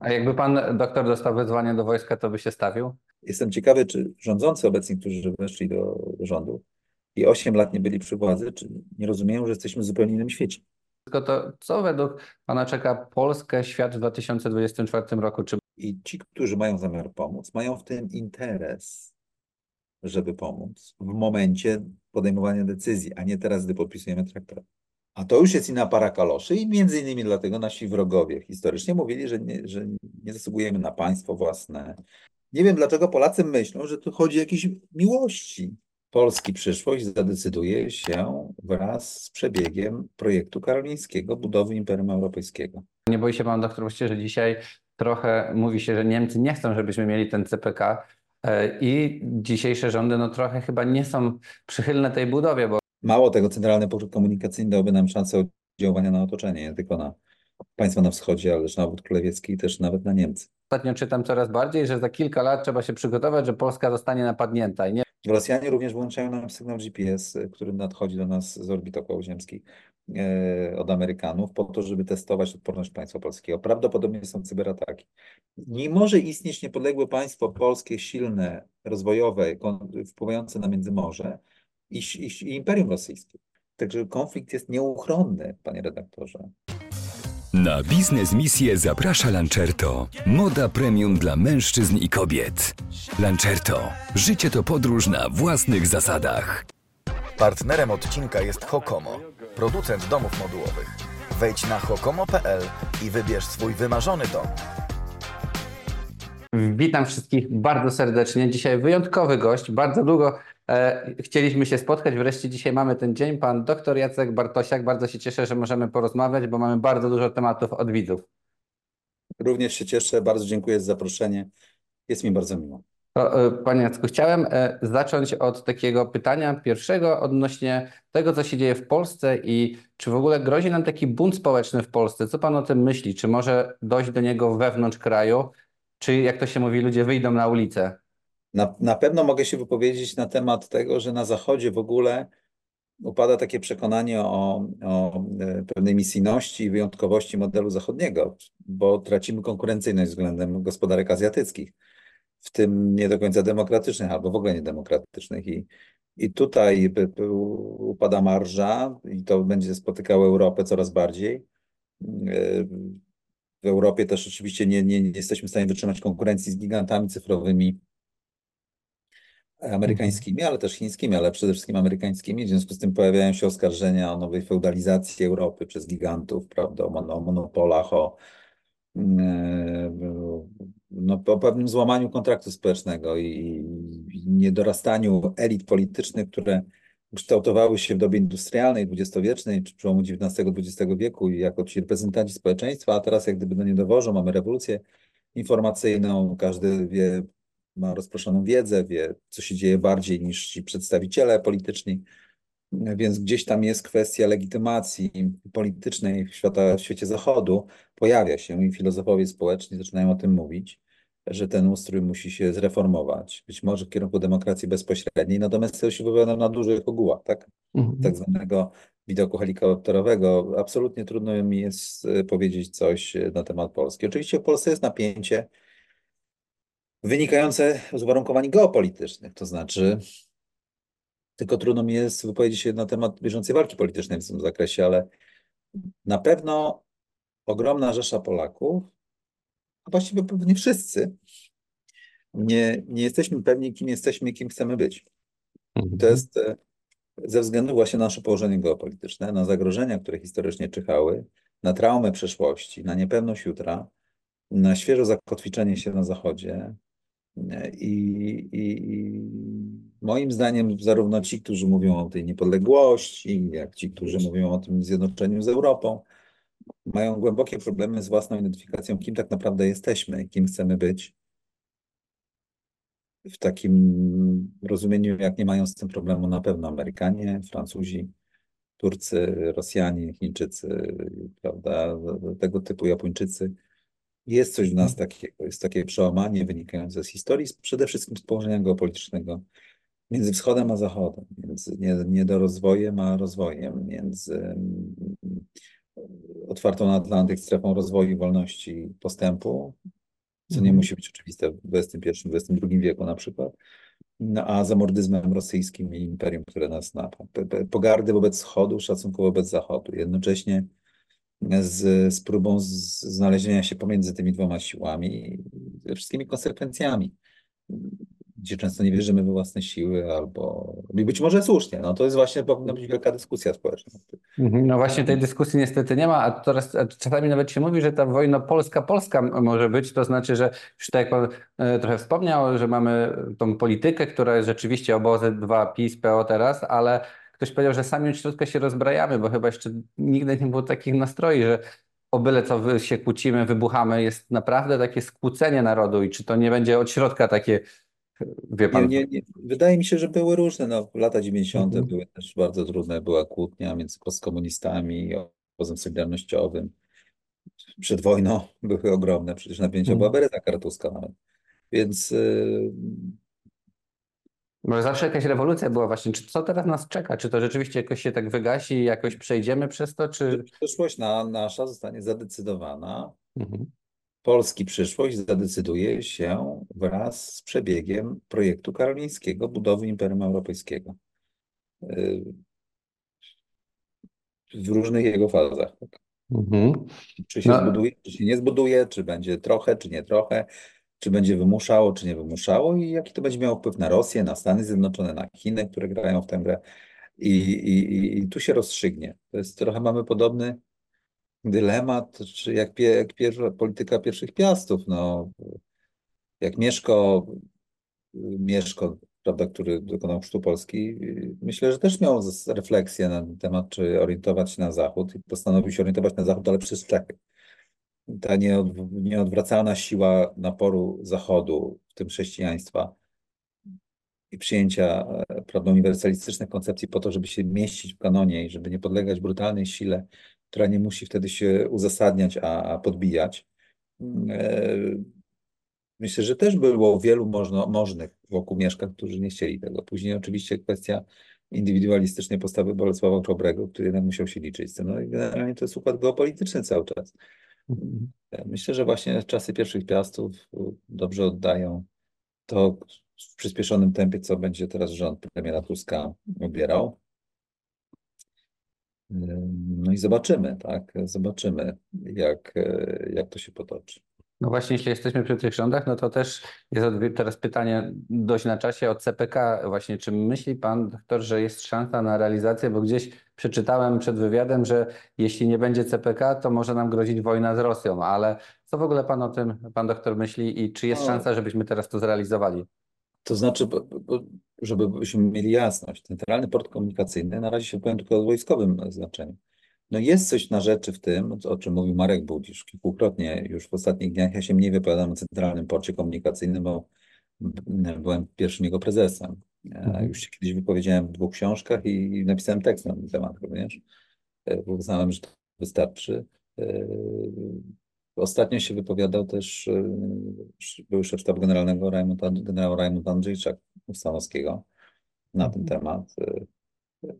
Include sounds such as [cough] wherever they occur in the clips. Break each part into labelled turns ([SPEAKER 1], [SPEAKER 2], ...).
[SPEAKER 1] A jakby pan doktor dostał wezwanie do wojska, to by się stawił?
[SPEAKER 2] Jestem ciekawy, czy rządzący obecni, którzy weszli do, do rządu i 8 lat nie byli przy władzy, czy nie rozumieją, że jesteśmy w zupełnie innym świecie.
[SPEAKER 1] Tylko to, co według pana czeka Polskę, świat w 2024 roku? Czy
[SPEAKER 2] I ci, którzy mają zamiar pomóc, mają w tym interes, żeby pomóc w momencie podejmowania decyzji, a nie teraz, gdy podpisujemy traktat. A to już jest inna para kaloszy i między innymi dlatego nasi wrogowie historycznie mówili, że nie, że nie zasługujemy na państwo własne. Nie wiem, dlaczego Polacy myślą, że tu chodzi o jakieś miłości. Polski przyszłość zadecyduje się wraz z przebiegiem projektu karolińskiego budowy Imperium Europejskiego.
[SPEAKER 1] nie boi się pan doktor właściwie, że dzisiaj trochę mówi się, że Niemcy nie chcą, żebyśmy mieli ten CPK e, i dzisiejsze rządy no trochę chyba nie są przychylne tej budowie, bo
[SPEAKER 2] Mało tego, Centralny Port Komunikacyjny dałby nam szansę oddziaływania na otoczenie, nie tylko na państwa na wschodzie, ale też na obwód królewieckich i też nawet na Niemcy.
[SPEAKER 1] ostatnio czytam coraz bardziej, że za kilka lat trzeba się przygotować, że Polska zostanie napadnięta i nie
[SPEAKER 2] Rosjanie również włączają nam sygnał GPS, który nadchodzi do nas z orbit okołoziemskiej od Amerykanów, po to, żeby testować odporność państwa polskiego. Prawdopodobnie są cyberataki. Nie może istnieć niepodległe państwo polskie, silne, rozwojowe, wpływające na Międzymorze i, i, i Imperium Rosyjskie. Także konflikt jest nieuchronny, panie redaktorze.
[SPEAKER 3] Na biznes misję zaprasza Lancerto. Moda premium dla mężczyzn i kobiet. Lancerto. Życie to podróż na własnych zasadach.
[SPEAKER 4] Partnerem odcinka jest Hokomo, producent domów modułowych. Wejdź na hokomo.pl i wybierz swój wymarzony dom.
[SPEAKER 1] Witam wszystkich bardzo serdecznie. Dzisiaj wyjątkowy gość. Bardzo długo chcieliśmy się spotkać. Wreszcie dzisiaj mamy ten dzień. Pan dr Jacek Bartosiak. Bardzo się cieszę, że możemy porozmawiać, bo mamy bardzo dużo tematów od widzów.
[SPEAKER 2] Również się cieszę, bardzo dziękuję za zaproszenie. Jest mi bardzo miło.
[SPEAKER 1] To, e, Panie Jacku, chciałem e, zacząć od takiego pytania pierwszego odnośnie tego, co się dzieje w Polsce i czy w ogóle grozi nam taki bunt społeczny w Polsce. Co Pan o tym myśli? Czy może dojść do niego wewnątrz kraju? Czy jak to się mówi, ludzie wyjdą na ulicę?
[SPEAKER 2] Na, na pewno mogę się wypowiedzieć na temat tego, że na Zachodzie w ogóle upada takie przekonanie o, o e, pewnej misyjności i wyjątkowości modelu zachodniego, bo tracimy konkurencyjność względem gospodarek azjatyckich, w tym nie do końca demokratycznych albo w ogóle niedemokratycznych. I, i tutaj upada marża i to będzie spotykało Europę coraz bardziej. E, W Europie też oczywiście nie, nie, nie jesteśmy w stanie wytrzymać konkurencji z gigantami cyfrowymi amerykańskimi, ale też chińskimi, ale przede wszystkim amerykańskimi. W związku z tym pojawiają się oskarżenia o nowej feudalizacji Europy przez gigantów, prawda, o, mon- o monopolach, o, e, no, o pewnym złamaniu kontraktu społecznego i, niedorastaniu elit politycznych, które kształtowały się w dobie industrialnej, dwudziestowiecznej, czy przełomu XIX-XX wieku jako ci reprezentanci społeczeństwa, a teraz jak gdyby do nie dowożą, mamy rewolucję informacyjną, każdy wie, ma rozproszoną wiedzę, wie, co się dzieje bardziej niż ci przedstawiciele polityczni, więc gdzieś tam jest kwestia legitymacji politycznej w, świata, w świecie Zachodu, pojawia się i filozofowie społeczni zaczynają o tym mówić, że ten ustrój musi się zreformować, być może w kierunku demokracji bezpośredniej, natomiast to się wypowiada na dużych ogółach, tak? tak zwanego widoku helikopterowego. Absolutnie trudno mi jest e, powiedzieć coś e, na temat Polski. Oczywiście w Polsce jest napięcie wynikające z uwarunkowań geopolitycznych, to znaczy tylko trudno mi jest wypowiedzieć się na temat bieżącej walki politycznej w tym zakresie, ale na pewno ogromna rzesza Polaków, a właściwie pewnie wszyscy, nie, nie jesteśmy pewni, kim jesteśmy i kim chcemy być. To jest e, ze względu właśnie na nasze położenie geopolityczne, na zagrożenia, które historycznie czyhały, na traumę przeszłości, na niepewność jutra, na świeże zakotwiczenie się na Zachodzie. I, i, i moim zdaniem zarówno ci, którzy mówią o tej niepodległości, jak ci, którzy mówią o tym zjednoczeniu z Europą, mają głębokie problemy z własną identyfikacją, kim tak naprawdę jesteśmy, kim chcemy być w takim rozumieniu, jak nie mają z tym problemu na pewno Amerykanie, Francuzi, Turcy, Rosjanie, Chińczycy, prawda, tego typu Japończycy. Jest coś w nas takiego, jest takie przełamanie wynikające z historii, przede wszystkim z położenia geopolitycznego między wschodem a zachodem, między nie- niedorozwojem a rozwojem, między mm, otwartą na Atlantyk strefą rozwoju, wolności i postępu, co nie
[SPEAKER 1] Mhm.
[SPEAKER 2] musi być oczywiste w XXI-XXI wieku na przykład, no, a zamordyzmem rosyjskim i imperium, które nas napadł. Pogardy wobec Wschodu, szacunku wobec Zachodu. Jednocześnie z, z próbą z, znalezienia się pomiędzy tymi dwoma siłami ze wszystkimi konsekwencjami, gdzie często nie wierzymy we własne siły, albo i być może słusznie. No to jest właśnie powinna być wielka dyskusja społeczna.
[SPEAKER 1] Mhm, No właśnie tej dyskusji niestety nie ma, a teraz a czasami nawet się mówi, że ta wojna polska-polska może być, to znaczy, że już tak jak pan e, trochę wspomniał, że mamy tą politykę, która jest rzeczywiście obozy dwa PiS, PO teraz, ale ktoś powiedział, że sami od środka się rozbrajamy, bo chyba jeszcze nigdy nie było takich nastroi, że o byle co się kłócimy, wybuchamy, jest naprawdę takie skłócenie narodu i czy to nie będzie od środka takie, wie
[SPEAKER 2] Nie,
[SPEAKER 1] pan,
[SPEAKER 2] nie, nie. Wydaje mi się, że były różne. No, lata 90.
[SPEAKER 1] Mhm.
[SPEAKER 2] były też bardzo trudne. Była kłótnia między postkomunistami, obozem solidarnościowym. Przed wojną były ogromne, przecież napięcia
[SPEAKER 1] Mhm.
[SPEAKER 2] była bereta kartuska nawet. Więc y,
[SPEAKER 1] Może zawsze jakaś rewolucja była właśnie. Czy co teraz nas czeka? Czy to rzeczywiście jakoś się tak wygasi i jakoś przejdziemy przez to, czy...
[SPEAKER 2] przyszłość na, nasza zostanie zadecydowana.
[SPEAKER 1] Mhm.
[SPEAKER 2] Polski przyszłość zadecyduje się wraz z przebiegiem projektu karolińskiego, budowy Imperium Europejskiego. Y, W różnych jego fazach. tak.
[SPEAKER 1] Mhm.
[SPEAKER 2] Czy się
[SPEAKER 1] No.
[SPEAKER 2] zbuduje, czy się nie zbuduje, czy będzie trochę, czy nie trochę, czy będzie wymuszało, czy nie wymuszało i jaki to będzie miało wpływ na Rosję, na Stany Zjednoczone, na Chiny, które grają w tę grę. I, i, i- tu się rozstrzygnie. To jest trochę mamy podobny dylemat, czy jak, pie, jak pierwsza polityka pierwszych piastów. No, jak Mieszko, Mieszko, prawda, który dokonał chrztu Polski, myślę, że też miał refleksję na temat, czy orientować się na Zachód i postanowił się orientować na Zachód, ale przez Czechy. Ta nieod- nieodwracalna siła naporu Zachodu, w tym chrześcijaństwa i przyjęcia e, prawda, uniwersalistycznych koncepcji po to, żeby się mieścić w kanonie i żeby nie podlegać brutalnej sile, która nie musi wtedy się uzasadniać, a, podbijać. E, Myślę, że też było wielu można, możnych wokół Mieszka, którzy nie chcieli tego. Później oczywiście kwestia indywidualistycznej postawy Bolesława Czobrego, który jednak musiał się liczyć z tym. No i generalnie to jest układ geopolityczny cały czas. Myślę, że właśnie czasy pierwszych piastów y, dobrze oddają to w przyspieszonym tempie, co będzie teraz rząd premiera Tuska obierał. Y, No i zobaczymy, tak? Zobaczymy, jak, y, jak to się potoczy.
[SPEAKER 1] No właśnie, jeśli jesteśmy przy tych rządach, no to też jest teraz pytanie dość na czasie od CPK właśnie. Czy myśli pan, doktor, że jest szansa na realizację? Bo gdzieś przeczytałem przed wywiadem, że jeśli nie będzie CPK, to może nam grozić wojna z Rosją. Ale co w ogóle pan o tym, pan doktor myśli i czy jest
[SPEAKER 2] No.
[SPEAKER 1] szansa, żebyśmy teraz to zrealizowali?
[SPEAKER 2] To znaczy, żebyśmy mieli jasność, centralny port komunikacyjny na razie się powiem tylko o wojskowym znaczeniu. No jest coś na rzeczy w tym, o czym mówił Marek Budzisz kilkukrotnie już w ostatnich dniach. Ja się mniej wypowiadam o centralnym porcie komunikacyjnym, bo b- byłem pierwszym jego prezesem.
[SPEAKER 1] Mhm.
[SPEAKER 2] Już się kiedyś wypowiedziałem w dwóch książkach i, napisałem tekst na ten temat również. E, bo Uznałem, że to wystarczy. E, Ostatnio się wypowiadał też e, były szef sztabu generalnego Rajmund, And- generał Rajmund Andrzejczak Stanowskiego na ten temat. E, e,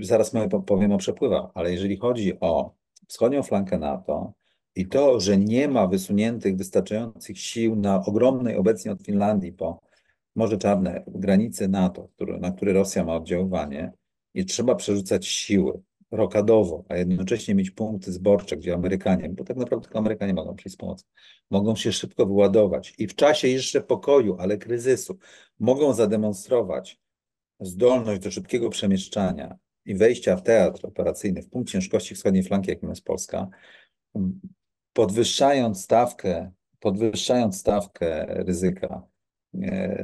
[SPEAKER 2] Zaraz powiem o przepływach, ale jeżeli chodzi o wschodnią flankę NATO i to, że nie ma wysuniętych wystarczających sił na ogromnej obecnie od Finlandii po Morze Czarne granicy NATO, które, na które Rosja ma oddziaływanie, i trzeba przerzucać siły rokadowo, a jednocześnie mieć punkty zborcze, gdzie Amerykanie, bo tak naprawdę tylko Amerykanie mogą przyjść z pomocą, mogą się szybko wyładować i w czasie jeszcze pokoju, ale kryzysu, mogą zademonstrować zdolność do szybkiego przemieszczania i wejścia w teatr operacyjny w punkt ciężkości wschodniej flanki, jakim jest Polska, podwyższając stawkę, podwyższając stawkę ryzyka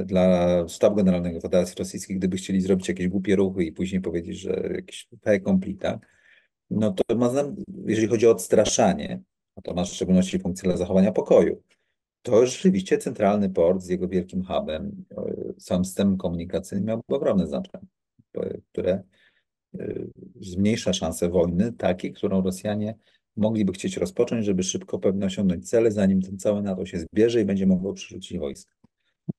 [SPEAKER 2] dla Sztabu Generalnego Federacji Rosyjskiej, gdyby chcieli zrobić jakieś głupie ruchy i później powiedzieć, że jakiś fait accompli, tak? No to ma, jeżeli chodzi o odstraszanie, a to ma w szczególności funkcję dla zachowania pokoju, to rzeczywiście centralny port z jego wielkim hubem, e, całym systemem komunikacyjnym miałby ogromne znaczenie, e, które e, zmniejsza szanse wojny, takiej, którą Rosjanie mogliby chcieć rozpocząć, żeby szybko pewnie osiągnąć cele, zanim ten cały NATO się zbierze i będzie mogło przerzucić wojska.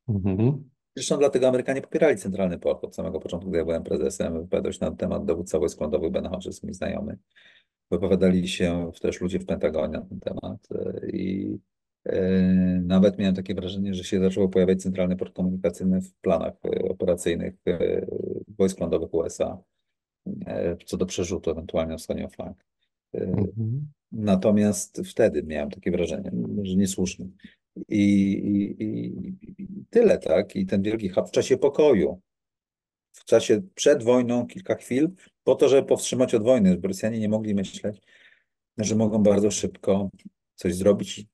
[SPEAKER 1] Mhm.
[SPEAKER 2] Zresztą dlatego Amerykanie popierali centralny port od samego początku, gdy ja byłem prezesem, wypowiadał się na temat dowódca wojsk lądowych Ben Hodges, mój znajomy. Wypowiadali się też ludzie w Pentagonie na ten temat i nawet miałem takie wrażenie, że się zaczęło pojawiać centralny port komunikacyjny w planach operacyjnych wojsk lądowych USA co do przerzutu ewentualnie na wschodnią flankę. Mhm. Natomiast wtedy miałem takie wrażenie, że niesłusznie. I, i, i, tyle, tak? I ten wielki hub w czasie pokoju, w czasie przed wojną, kilka chwil, po to, żeby powstrzymać od wojny, Rosjanie nie mogli myśleć, że mogą bardzo szybko coś zrobić i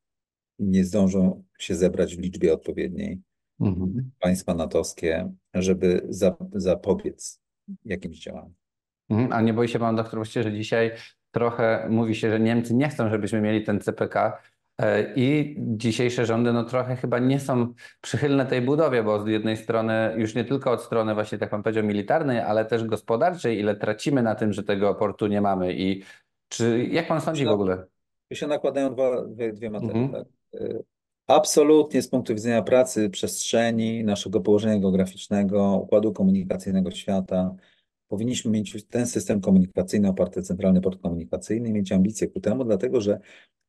[SPEAKER 2] nie zdążą się zebrać w liczbie odpowiedniej mhm. państwa natowskie, żeby zapobiec jakimś działaniom.
[SPEAKER 1] Mhm. A nie boi się pan doktor że dzisiaj trochę mówi się, że Niemcy nie chcą, żebyśmy mieli ten CPK i dzisiejsze rządy no trochę chyba nie są przychylne tej budowie, bo z jednej strony już nie tylko od strony właśnie tak pan powiedział militarnej, ale też gospodarczej, ile tracimy na tym, że tego portu nie mamy i czy jak pan sądzi w ogóle?
[SPEAKER 2] Się nakładają dwa, dwie, dwie materie. Mhm. Tak? E, absolutnie z punktu widzenia pracy, przestrzeni, naszego położenia geograficznego, układu komunikacyjnego świata, powinniśmy mieć ten system komunikacyjny oparty centralny port komunikacyjny mieć ambicje ku temu, dlatego że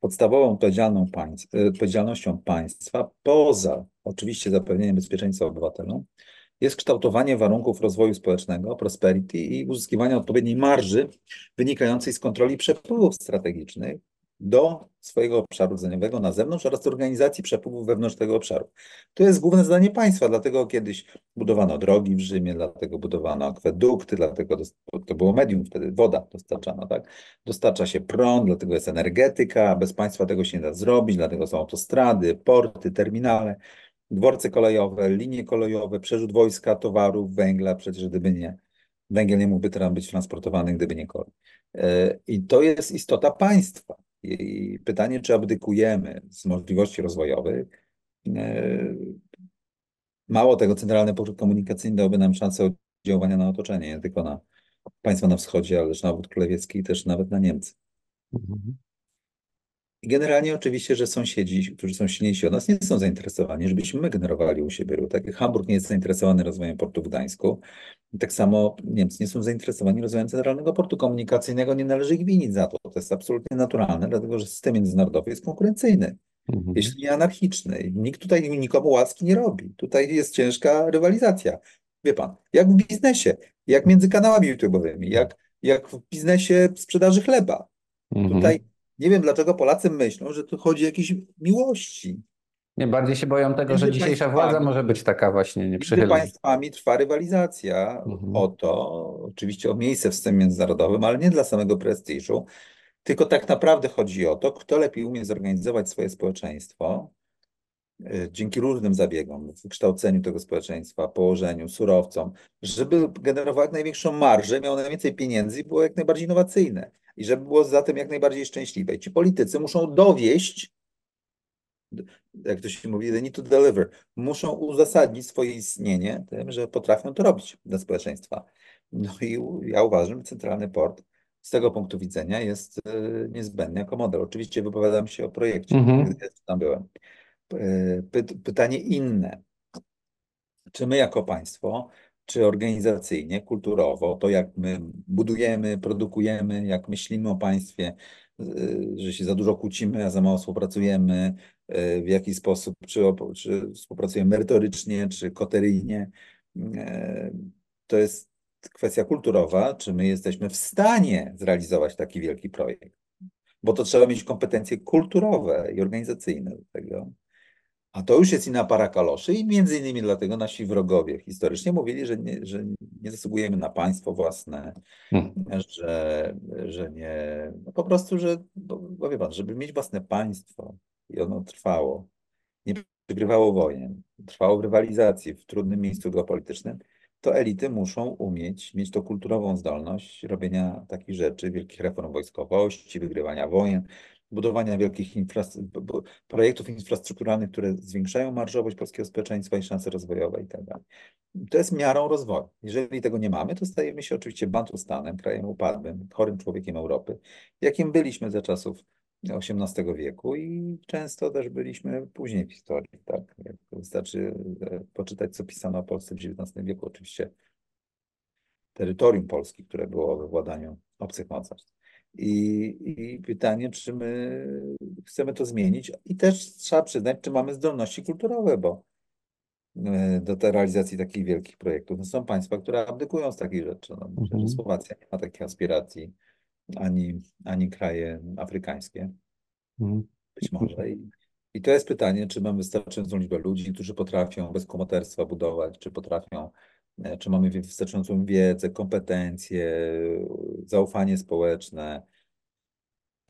[SPEAKER 2] podstawową państw, e, odpowiedzialnością państwa, poza oczywiście zapewnieniem bezpieczeństwa obywatelom, jest kształtowanie warunków rozwoju społecznego, prosperity i uzyskiwanie odpowiedniej marży wynikającej z kontroli przepływów strategicznych do swojego obszaru rdzeniowego na zewnątrz oraz organizacji przepływu wewnątrz tego obszaru. To jest główne zadanie państwa, dlatego kiedyś budowano drogi w Rzymie, dlatego budowano akwedukty, dlatego to było medium wtedy, woda dostarczana, tak? Dostarcza się prąd, dlatego jest energetyka, bez państwa tego się nie da zrobić, dlatego są autostrady, porty, terminale, dworce kolejowe, linie kolejowe, przerzut wojska, towarów, węgla, przecież gdyby nie, węgiel nie mógłby teraz być transportowany, gdyby nie kolej. I to jest istota państwa. I pytanie, czy abdykujemy z możliwości rozwojowych. E, mało tego, centralny port komunikacyjny dałby nam szansę oddziaływania na otoczenie, nie tylko na państwa na wschodzie, ale też na obwód królewski i też nawet na Niemcy. Mhm. Generalnie oczywiście, że sąsiedzi, którzy są silniejsi od nas, nie są zainteresowani, żebyśmy my generowali u siebie ruch. Tak jak Hamburg nie jest zainteresowany rozwojem portu w Gdańsku, tak samo Niemcy nie są zainteresowani rozwojem centralnego portu komunikacyjnego, nie należy ich winić za to. To jest absolutnie naturalne, dlatego że system międzynarodowy jest konkurencyjny, mhm. jeśli nie anarchiczny. Nikt tutaj nikomu łaski nie robi. Tutaj jest ciężka rywalizacja. Wie pan, jak w biznesie, jak między kanałami YouTube'owymi, jak, jak w biznesie sprzedaży chleba. Mhm. Tutaj nie wiem, dlaczego Polacy myślą, że tu chodzi o jakieś miłości.
[SPEAKER 1] Nie, bardziej się boją tego, że dzisiejsza władza może być taka właśnie nieprzychylna.
[SPEAKER 2] Między państwami trwa rywalizacja mhm. o to, oczywiście o miejsce w systemie międzynarodowym, ale nie dla samego prestiżu, tylko tak naprawdę chodzi o to, kto lepiej umie zorganizować swoje społeczeństwo y, dzięki różnym zabiegom, wykształceniu tego społeczeństwa, położeniu, surowcom, żeby generować jak największą marżę, miało najwięcej pieniędzy i było jak najbardziej innowacyjne i żeby było zatem jak najbardziej szczęśliwe. I ci politycy muszą dowieść, jak to się mówi, they need to deliver, muszą uzasadnić swoje istnienie tym, że potrafią to robić dla społeczeństwa. No i ja uważam, że centralny port z tego punktu widzenia jest e, niezbędny jako model. Oczywiście wypowiadam się o projekcie, mm tam byłem. E, py pytanie inne. Czy my jako państwo czy organizacyjnie, kulturowo, to jak my budujemy, produkujemy, jak myślimy o państwie, y, że się za dużo kłócimy, a za mało współpracujemy, w jaki sposób, czy, czy współpracujemy merytorycznie, czy koteryjnie. Y, to jest kwestia kulturowa, czy my jesteśmy w stanie zrealizować taki wielki projekt. Bo to trzeba mieć kompetencje kulturowe i organizacyjne do tego. A to już jest inna para kaloszy i między innymi dlatego nasi wrogowie historycznie mówili, że nie, że nie zasługujemy na państwo własne, hmm. że, że nie, no po prostu, że, bo wie pan, żeby mieć własne państwo i ono trwało, nie wygrywało wojen, trwało w rywalizacji w trudnym miejscu geopolitycznym, to elity muszą umieć, mieć to kulturową zdolność robienia takich rzeczy, wielkich reform wojskowości, wygrywania wojen, budowania wielkich projektów infrastrukturalnych, które zwiększają marżowość polskiego społeczeństwa i szanse rozwojowe itd. Tak to jest miarą rozwoju. Jeżeli tego nie mamy, to stajemy się oczywiście bantustanem, krajem upadłym, chorym człowiekiem Europy, jakim byliśmy za czasów XVIII wieku i często też byliśmy później w historii. Tak? Wystarczy e, poczytać, co pisano o Polsce w XIX wieku. Oczywiście terytorium Polski, które było we władaniu obcych mocarstw. I, I pytanie, czy my chcemy to zmienić, i też trzeba przyznać, czy mamy zdolności kulturowe, bo e, do tej realizacji takich wielkich projektów. No są państwa, które abdykują z takich rzeczy. No, myślę,
[SPEAKER 1] Mhm.
[SPEAKER 2] że Słowacja nie ma takich aspiracji, ani, ani kraje afrykańskie.
[SPEAKER 1] Mhm.
[SPEAKER 2] Być może. I, I to jest pytanie, czy mamy wystarczającą liczbę ludzi, którzy potrafią bez komoterstwa budować, czy potrafią, e, czy mamy wystarczającą wiedzę, kompetencje, zaufanie społeczne.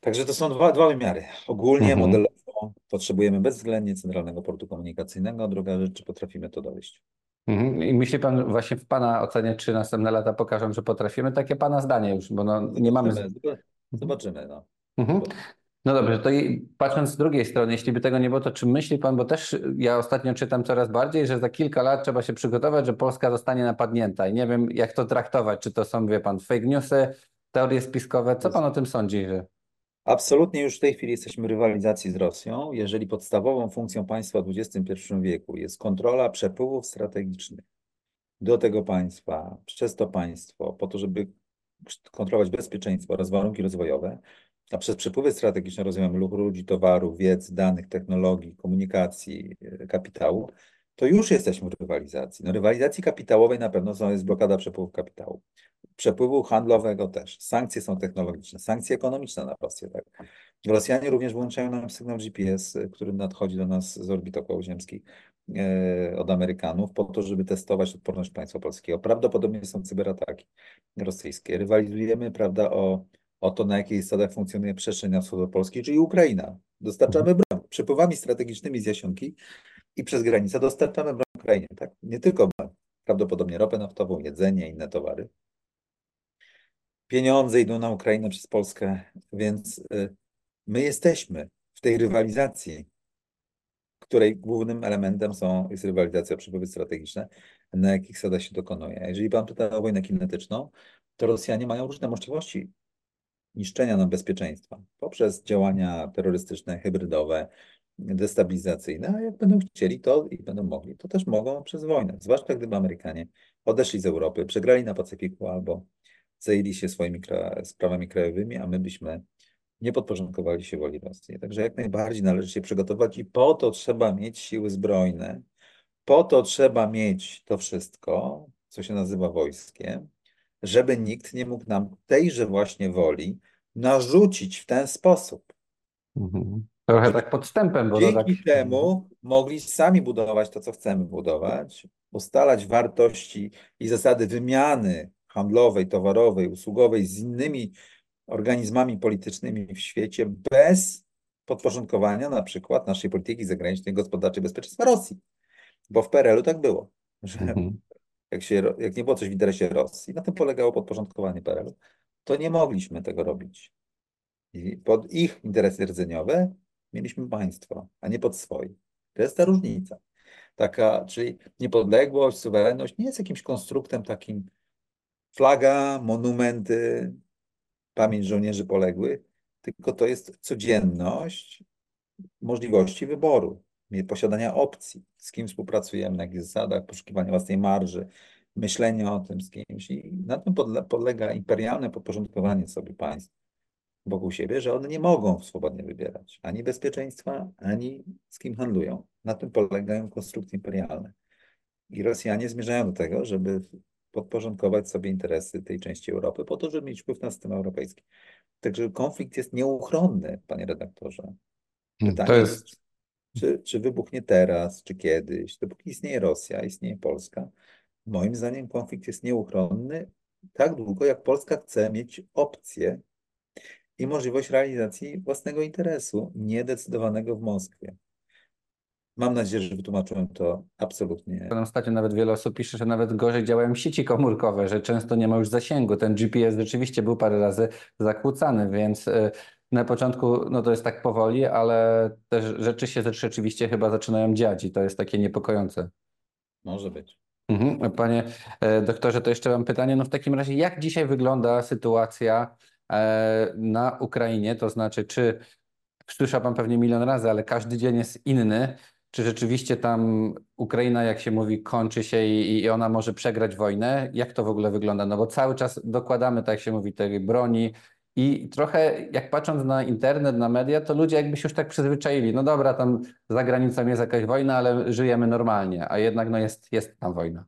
[SPEAKER 2] Także to są dwa, dwa wymiary. Ogólnie,
[SPEAKER 1] Mhm.
[SPEAKER 2] modelowo potrzebujemy bezwzględnie centralnego portu komunikacyjnego, a druga rzecz, czy potrafimy to dowieść.
[SPEAKER 1] Mhm. I myśli pan właśnie w pana ocenie, czy następne lata pokażą, że potrafimy? Takie pana zdanie już, bo no, nie mamy.
[SPEAKER 2] Zobaczymy, zob- Zobaczymy, no.
[SPEAKER 1] Mhm. No dobrze, to i patrząc z drugiej strony, jeśli by tego nie było, to czy myśli pan, bo też ja ostatnio czytam coraz bardziej, że za kilka lat trzeba się przygotować, że Polska zostanie napadnięta i nie wiem, jak to traktować, czy to są, wie pan, fake newsy, teorie spiskowe, co pan o tym sądzi? Że...
[SPEAKER 2] Absolutnie już w tej chwili jesteśmy w rywalizacji z Rosją. Jeżeli podstawową funkcją państwa w XXI wieku jest kontrola przepływów strategicznych do tego państwa, przez to państwo, po to, żeby kontrolować bezpieczeństwo oraz warunki rozwojowe, a przez przepływy strategiczne rozumiemy ruch ludzi, towarów, wiedzy, danych, technologii, komunikacji, e, kapitału, to już jesteśmy w rywalizacji. No, rywalizacji kapitałowej na pewno są, jest blokada przepływów kapitału. Przepływu handlowego też. Sankcje są technologiczne, sankcje ekonomiczne na Rosję. Tak? Rosjanie również włączają nam sygnał GPS, y, który nadchodzi do nas z orbit okołoziemskiej e, od Amerykanów, po to, żeby testować odporność państwa polskiego. Prawdopodobnie są cyberataki rosyjskie. Rywalizujemy, prawda, o, o to, na jakich zasadach funkcjonuje przestrzeń na wschód Polski, czyli Ukraina. Dostarczamy broń przepływami strategicznymi z Jasionki i przez granicę dostarczamy broń Ukrainie. Tak? Nie tylko broń, prawdopodobnie ropę naftową, jedzenie, inne towary. Pieniądze idą na Ukrainę przez Polskę, więc y, my jesteśmy w tej rywalizacji, której głównym elementem są, jest rywalizacja przepływy strategiczne, na jakich zasadach się dokonuje. Jeżeli pan pyta o wojnę kinetyczną, to Rosjanie mają różne możliwości niszczenia nam bezpieczeństwa poprzez działania terrorystyczne, hybrydowe, destabilizacyjne, a jak będą chcieli to i będą mogli, to też mogą przez wojnę. Zwłaszcza gdyby Amerykanie odeszli z Europy, przegrali na Pacyfiku albo zajęli się swoimi kra sprawami krajowymi, a my byśmy nie podporządkowali się woli Rosji. Także jak najbardziej należy się przygotować i po to trzeba mieć siły zbrojne, po to trzeba mieć to wszystko, co się nazywa wojskiem, żeby nikt nie mógł nam tejże właśnie woli narzucić w ten sposób.
[SPEAKER 1] Mhm. Trochę tak podstępem, bo to tak...
[SPEAKER 2] Dzięki temu mogli sami budować to, co chcemy budować, ustalać wartości i zasady wymiany handlowej, towarowej, usługowej z innymi organizmami politycznymi w świecie bez podporządkowania na przykład naszej polityki zagranicznej, gospodarczej, bezpieczeństwa Rosji. Bo w PRL-u tak było, że
[SPEAKER 1] Mhm.
[SPEAKER 2] jak, się, jak nie było coś w interesie Rosji, na tym polegało podporządkowanie PRL-u, to nie mogliśmy tego robić. I pod ich interesy rdzeniowe mieliśmy państwo, a nie pod swoje. To jest ta różnica. Taka, czyli niepodległość, suwerenność nie jest jakimś konstruktem takim flaga, monumenty, pamięć żołnierzy poległych, tylko to jest codzienność możliwości wyboru, posiadania opcji, z kim współpracujemy, na jakich zasadach, poszukiwania własnej marży, myślenia o tym z kimś. I na tym podle podlega imperialne podporządkowanie sobie państw wokół siebie, że one nie mogą swobodnie wybierać ani bezpieczeństwa, ani z kim handlują. Na tym polegają konstrukcje imperialne. I Rosjanie zmierzają do tego, żeby podporządkować sobie interesy tej części Europy, po to, żeby mieć wpływ na system europejski. Także konflikt jest nieuchronny, panie redaktorze. Pytanie
[SPEAKER 1] To jest...
[SPEAKER 2] jest, czy, czy wybuchnie teraz, czy kiedyś. Dopóki istnieje Rosja, istnieje Polska, moim zdaniem konflikt jest nieuchronny tak długo, jak Polska chce mieć opcję i możliwość realizacji własnego interesu, niedecydowanego w Moskwie. Mam nadzieję, że wytłumaczyłem to absolutnie.
[SPEAKER 1] Ostatnio nawet wiele osób pisze, że nawet gorzej działają sieci komórkowe, że często nie ma już zasięgu. Ten GPS rzeczywiście był parę razy zakłócany, więc y, na początku no to jest tak powoli, ale też rzeczy się rzeczywiście chyba zaczynają dziać i to jest takie niepokojące.
[SPEAKER 2] Może być.
[SPEAKER 1] Mhm. Panie e, doktorze, to jeszcze mam pytanie. No w takim razie, jak dzisiaj wygląda sytuacja na Ukrainie? To znaczy, czy słyszał Pan pewnie milion razy, ale każdy dzień jest inny. Czy rzeczywiście tam Ukraina, jak się mówi, kończy się i, i ona może przegrać wojnę? Jak to w ogóle wygląda? No bo cały czas dokładamy, tak jak się mówi, tej broni I trochę jak patrząc na internet, na media, to ludzie jakby się już tak przyzwyczaili. No dobra, tam za granicą jest jakaś wojna, ale żyjemy normalnie, a jednak no jest, jest tam wojna.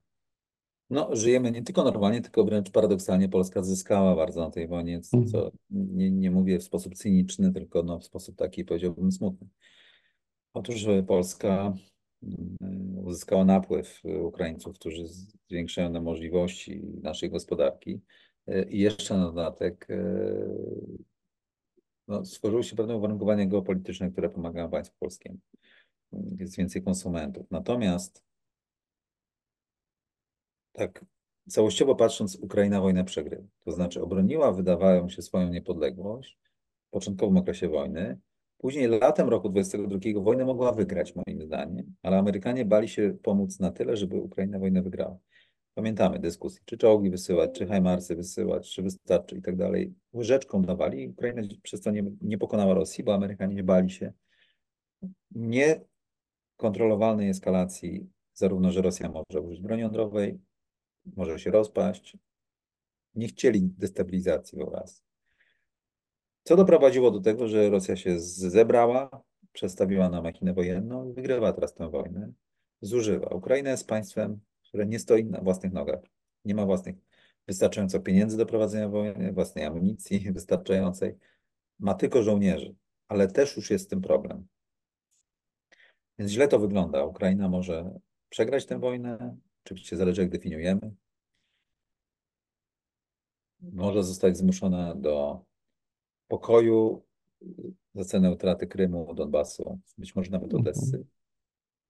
[SPEAKER 2] No, żyjemy nie tylko normalnie, tylko wręcz paradoksalnie Polska zyskała bardzo na tej wojnie, co
[SPEAKER 1] Mhm.
[SPEAKER 2] nie, nie mówię w sposób cyniczny, tylko no, w sposób taki powiedziałbym smutny. Otóż e, Polska mm, uzyskała napływ e, Ukraińców, którzy zwiększają nam możliwości naszej gospodarki e, i jeszcze na dodatek no, stworzyły się pewne uwarunkowania geopolityczne, które pomagają państwu polskiemu. Jest więcej konsumentów. Natomiast tak całościowo patrząc, Ukraina wojnę przegrywa. To znaczy obroniła, wydawają się, swoją niepodległość w początkowym okresie wojny. Później latem roku 22 wojnę mogła wygrać, moim zdaniem, ale Amerykanie bali się pomóc na tyle, żeby Ukraina wojnę wygrała. Pamiętamy dyskusję, czy czołgi wysyłać, czy hajmarsy wysyłać, czy wystarczy i tak dalej. Łyżeczką dawali i Ukraina przez to nie, nie pokonała Rosji, bo Amerykanie bali się niekontrolowalnej eskalacji, zarówno, że Rosja może użyć broni jądrowej, może się rozpaść. Nie chcieli destabilizacji wyobraź. Co doprowadziło do tego, że Rosja się zebrała, przestawiła na machinę wojenną wygrywa teraz tę wojnę. Zużywa. Ukraina jest państwem, które nie stoi na własnych nogach. Nie ma własnych wystarczająco pieniędzy do prowadzenia wojny, własnej amunicji [laughs] wystarczającej. Ma tylko żołnierzy, ale też już jest z tym problem. Więc źle to wygląda. Ukraina może przegrać tę wojnę, oczywiście zależy jak definiujemy. Może zostać zmuszona do pokoju za cenę utraty Krymu, Donbasu, być może nawet Odessy.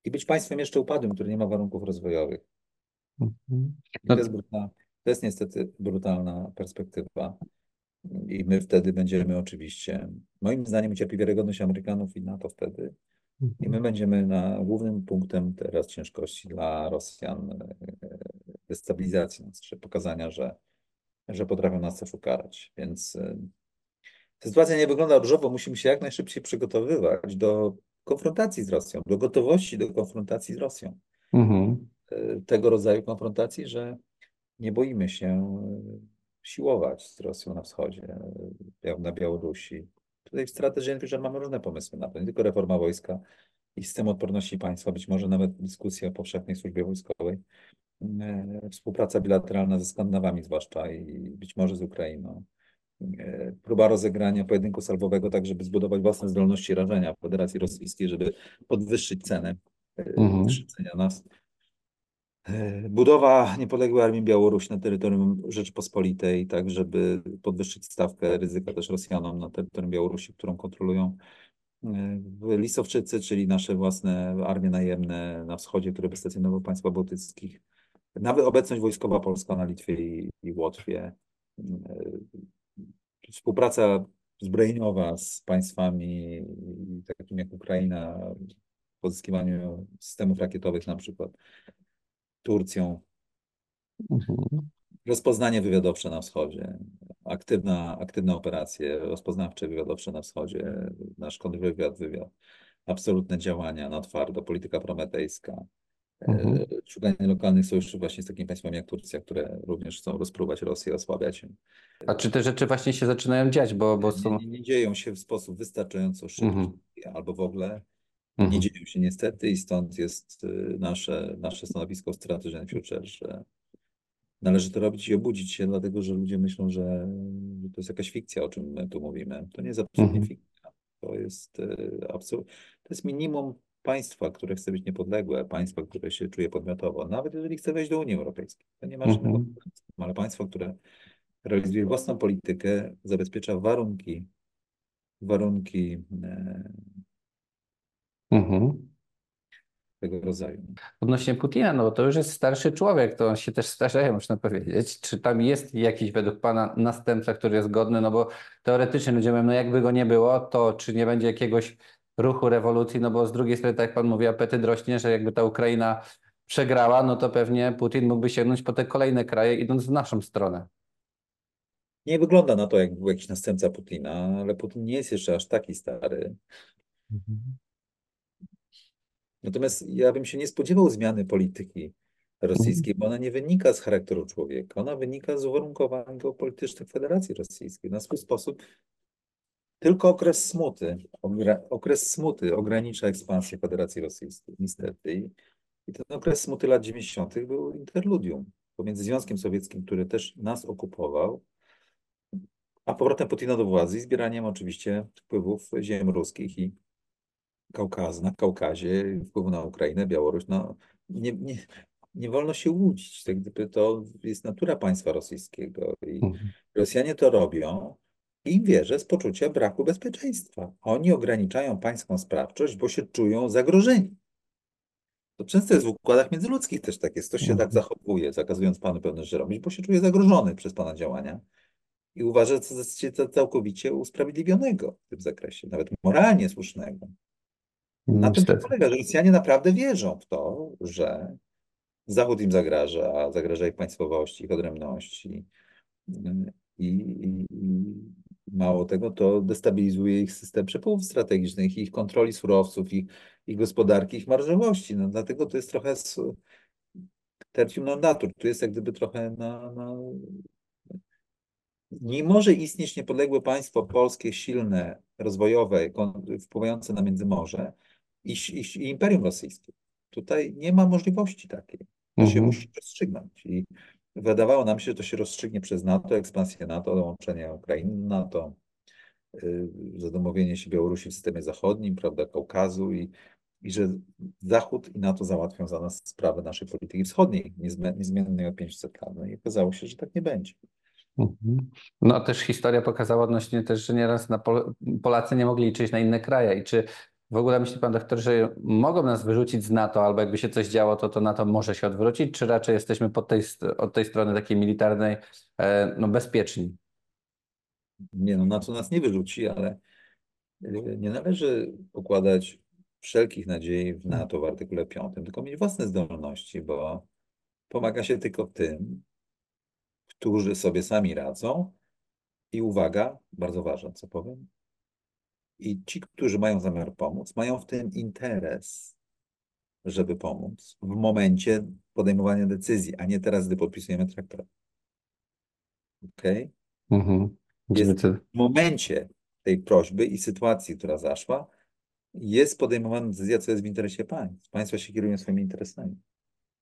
[SPEAKER 2] I być państwem jeszcze upadłym, które nie ma warunków rozwojowych.
[SPEAKER 1] Mhm.
[SPEAKER 2] I to, jest brutalna, to jest niestety brutalna perspektywa. I my wtedy będziemy oczywiście, moim zdaniem, ucierpi wiarygodność Amerykanów i NATO wtedy. I my będziemy na głównym punktem teraz ciężkości dla Rosjan e, destabilizacji, znaczy pokazania, że, że potrafią nas też ukarać. Więc e, sytuacja nie wygląda różowo. Musimy się jak najszybciej przygotowywać do konfrontacji z Rosją, do gotowości do konfrontacji z Rosją.
[SPEAKER 1] Mhm.
[SPEAKER 2] E, Tego rodzaju konfrontacji, że nie boimy się siłować z Rosją na wschodzie, na Białorusi. Tutaj w strategii Fischer mamy różne pomysły na to, nie tylko reforma wojska i system odporności państwa, być może nawet dyskusja o powszechnej służbie wojskowej, e, współpraca bilateralna ze Skandynawami zwłaszcza i być może z Ukrainą. E, Próba rozegrania pojedynku salwowego, tak żeby zbudować własne zdolności rażenia w Federacji Rosyjskiej, żeby podwyższyć cenę e,
[SPEAKER 1] Mhm.
[SPEAKER 2] krzywdzenia nas. E, Budowa niepodległej armii Białorusi na terytorium Rzeczypospolitej, tak żeby podwyższyć stawkę ryzyka też Rosjanom na terytorium Białorusi, którą kontrolują e, Lisowczycy, czyli nasze własne armie najemne na wschodzie, które wystacjonowały w państwach bałtyckich. Nawet obecność wojskowa polska na Litwie i, i Łotwie. E, Współpraca zbrojeniowa z państwami takimi jak Ukraina w pozyskiwaniu systemów rakietowych na przykład. Turcją,
[SPEAKER 1] Mhm.
[SPEAKER 2] rozpoznanie wywiadowcze na wschodzie, aktywna, aktywne operacje rozpoznawcze wywiadowcze na wschodzie, nasz kontrwywiad, wywiad, absolutne działania na twardo, polityka prometejska,
[SPEAKER 1] Mhm.
[SPEAKER 2] e, szukanie lokalnych sojuszy właśnie z takimi państwami jak Turcja, które również chcą rozpróbować Rosję, osłabiać ją.
[SPEAKER 1] A czy te rzeczy właśnie się zaczynają dziać, bo, bo
[SPEAKER 2] Nie,
[SPEAKER 1] są...
[SPEAKER 2] nie, nie dzieją się w sposób wystarczająco szybki
[SPEAKER 1] Mhm.
[SPEAKER 2] albo w ogóle nie
[SPEAKER 1] Mhm.
[SPEAKER 2] dzieją się niestety i stąd jest y, nasze, nasze stanowisko w Strategy Future, że należy to robić i obudzić się, dlatego że ludzie myślą, że to jest jakaś fikcja, o czym my tu mówimy. To nie jest absolutnie
[SPEAKER 1] Mhm.
[SPEAKER 2] fikcja. To jest absolutnie, to jest minimum państwa, które chce być niepodległe, państwa, które się czuje podmiotowo, nawet jeżeli chce wejść do Unii Europejskiej. To nie ma żadnego
[SPEAKER 1] Mhm.
[SPEAKER 2] problemu, ale państwo, które realizuje własną politykę, zabezpiecza warunki, warunki e,
[SPEAKER 1] Mhm.
[SPEAKER 2] tego rodzaju.
[SPEAKER 1] Odnośnie Putina, no bo to już jest starszy człowiek, to on się też starzeje, można powiedzieć. Czy tam jest jakiś według Pana następca, który jest godny? No bo teoretycznie ludzie mówią, no jakby go nie było, to czy nie będzie jakiegoś ruchu rewolucji? No bo z drugiej strony, tak jak Pan mówi, apetyt rośnie, że jakby ta Ukraina przegrała, no to pewnie Putin mógłby sięgnąć po te kolejne kraje, idąc w naszą stronę.
[SPEAKER 2] Nie wygląda na to, jak był jakiś następca Putina, ale Putin nie jest jeszcze aż taki stary. Natomiast ja bym się nie spodziewał zmiany polityki rosyjskiej, bo ona nie wynika z charakteru człowieka, ona wynika z uwarunkowań geopolitycznych Federacji Rosyjskiej. Na swój sposób tylko okres smuty, okres smuty ogranicza ekspansję Federacji Rosyjskiej, niestety. I, ten okres smuty lat 90. był interludium pomiędzy Związkiem Sowieckim, który też nas okupował, a powrotem Putina do władzy i zbieraniem oczywiście wpływów ziem ruskich i Kaukazu, na Kaukazie, wpływu na Ukrainę, Białoruś. No, nie, nie, nie wolno się łudzić. Tak gdyby to jest natura państwa rosyjskiego i mhm. Rosjanie to robią i wierzę z poczucia braku bezpieczeństwa. Oni ograniczają pańską sprawczość, bo się czują zagrożeni. To często jest w układach międzyludzkich też tak jest. Ktoś się tak mhm. zachowuje, zakazując panu pewne rzeczy robić, bo się czuje zagrożony przez pana działania i uważa za coś całkowicie usprawiedliwionego w tym zakresie, nawet moralnie słusznego. Na tym to polega, że Rosjanie naprawdę wierzą w to, że Zachód im zagraża, zagraża ich państwowości, ich odrębności i, i, i mało tego, to destabilizuje ich system przepływów strategicznych, ich kontroli surowców, ich, ich gospodarki, ich marżowości. No, dlatego to jest trochę tertium non natur. Tu jest jak gdyby trochę na, na... Nie może istnieć niepodległe państwo polskie, silne, rozwojowe, wpływające na Międzymorze i, i, i Imperium Rosyjskie. Tutaj nie ma możliwości takiej. To się mhm. musi rozstrzygnąć. I wydawało nam się, że to się rozstrzygnie przez NATO, ekspansję NATO, dołączenie Ukrainy NATO, yy, zadomowienie się Białorusi w systemie zachodnim, prawda, Kaukazu i, i że Zachód i NATO załatwią za nas sprawę naszej polityki wschodniej, niezmiennej od 500 lat. No i okazało się, że tak nie będzie.
[SPEAKER 1] Mhm. No też historia pokazała odnośnie też, że nieraz na Pol Polacy nie mogli liczyć na inne kraje i czy w ogóle myśli pan doktor, że mogą nas wyrzucić z NATO, albo jakby się coś działo, to to NATO może się odwrócić, czy raczej jesteśmy pod tej, od tej strony takiej militarnej e, no, bezpieczni?
[SPEAKER 2] Nie, no NATO nas nie wyrzuci, ale e, nie należy pokładać wszelkich nadziei w NATO w artykule 5, tylko mieć własne zdolności, bo pomaga się tylko tym, którzy sobie sami radzą. I uwaga, bardzo ważne, co powiem, i ci, którzy mają zamiar pomóc, mają w tym interes, żeby pomóc w momencie podejmowania decyzji, a nie teraz, gdy podpisujemy traktat. OK? Mhm. w momencie tej prośby i sytuacji, która zaszła, jest podejmowana decyzja, co jest w interesie państw. Państwa się kierują swoimi interesami.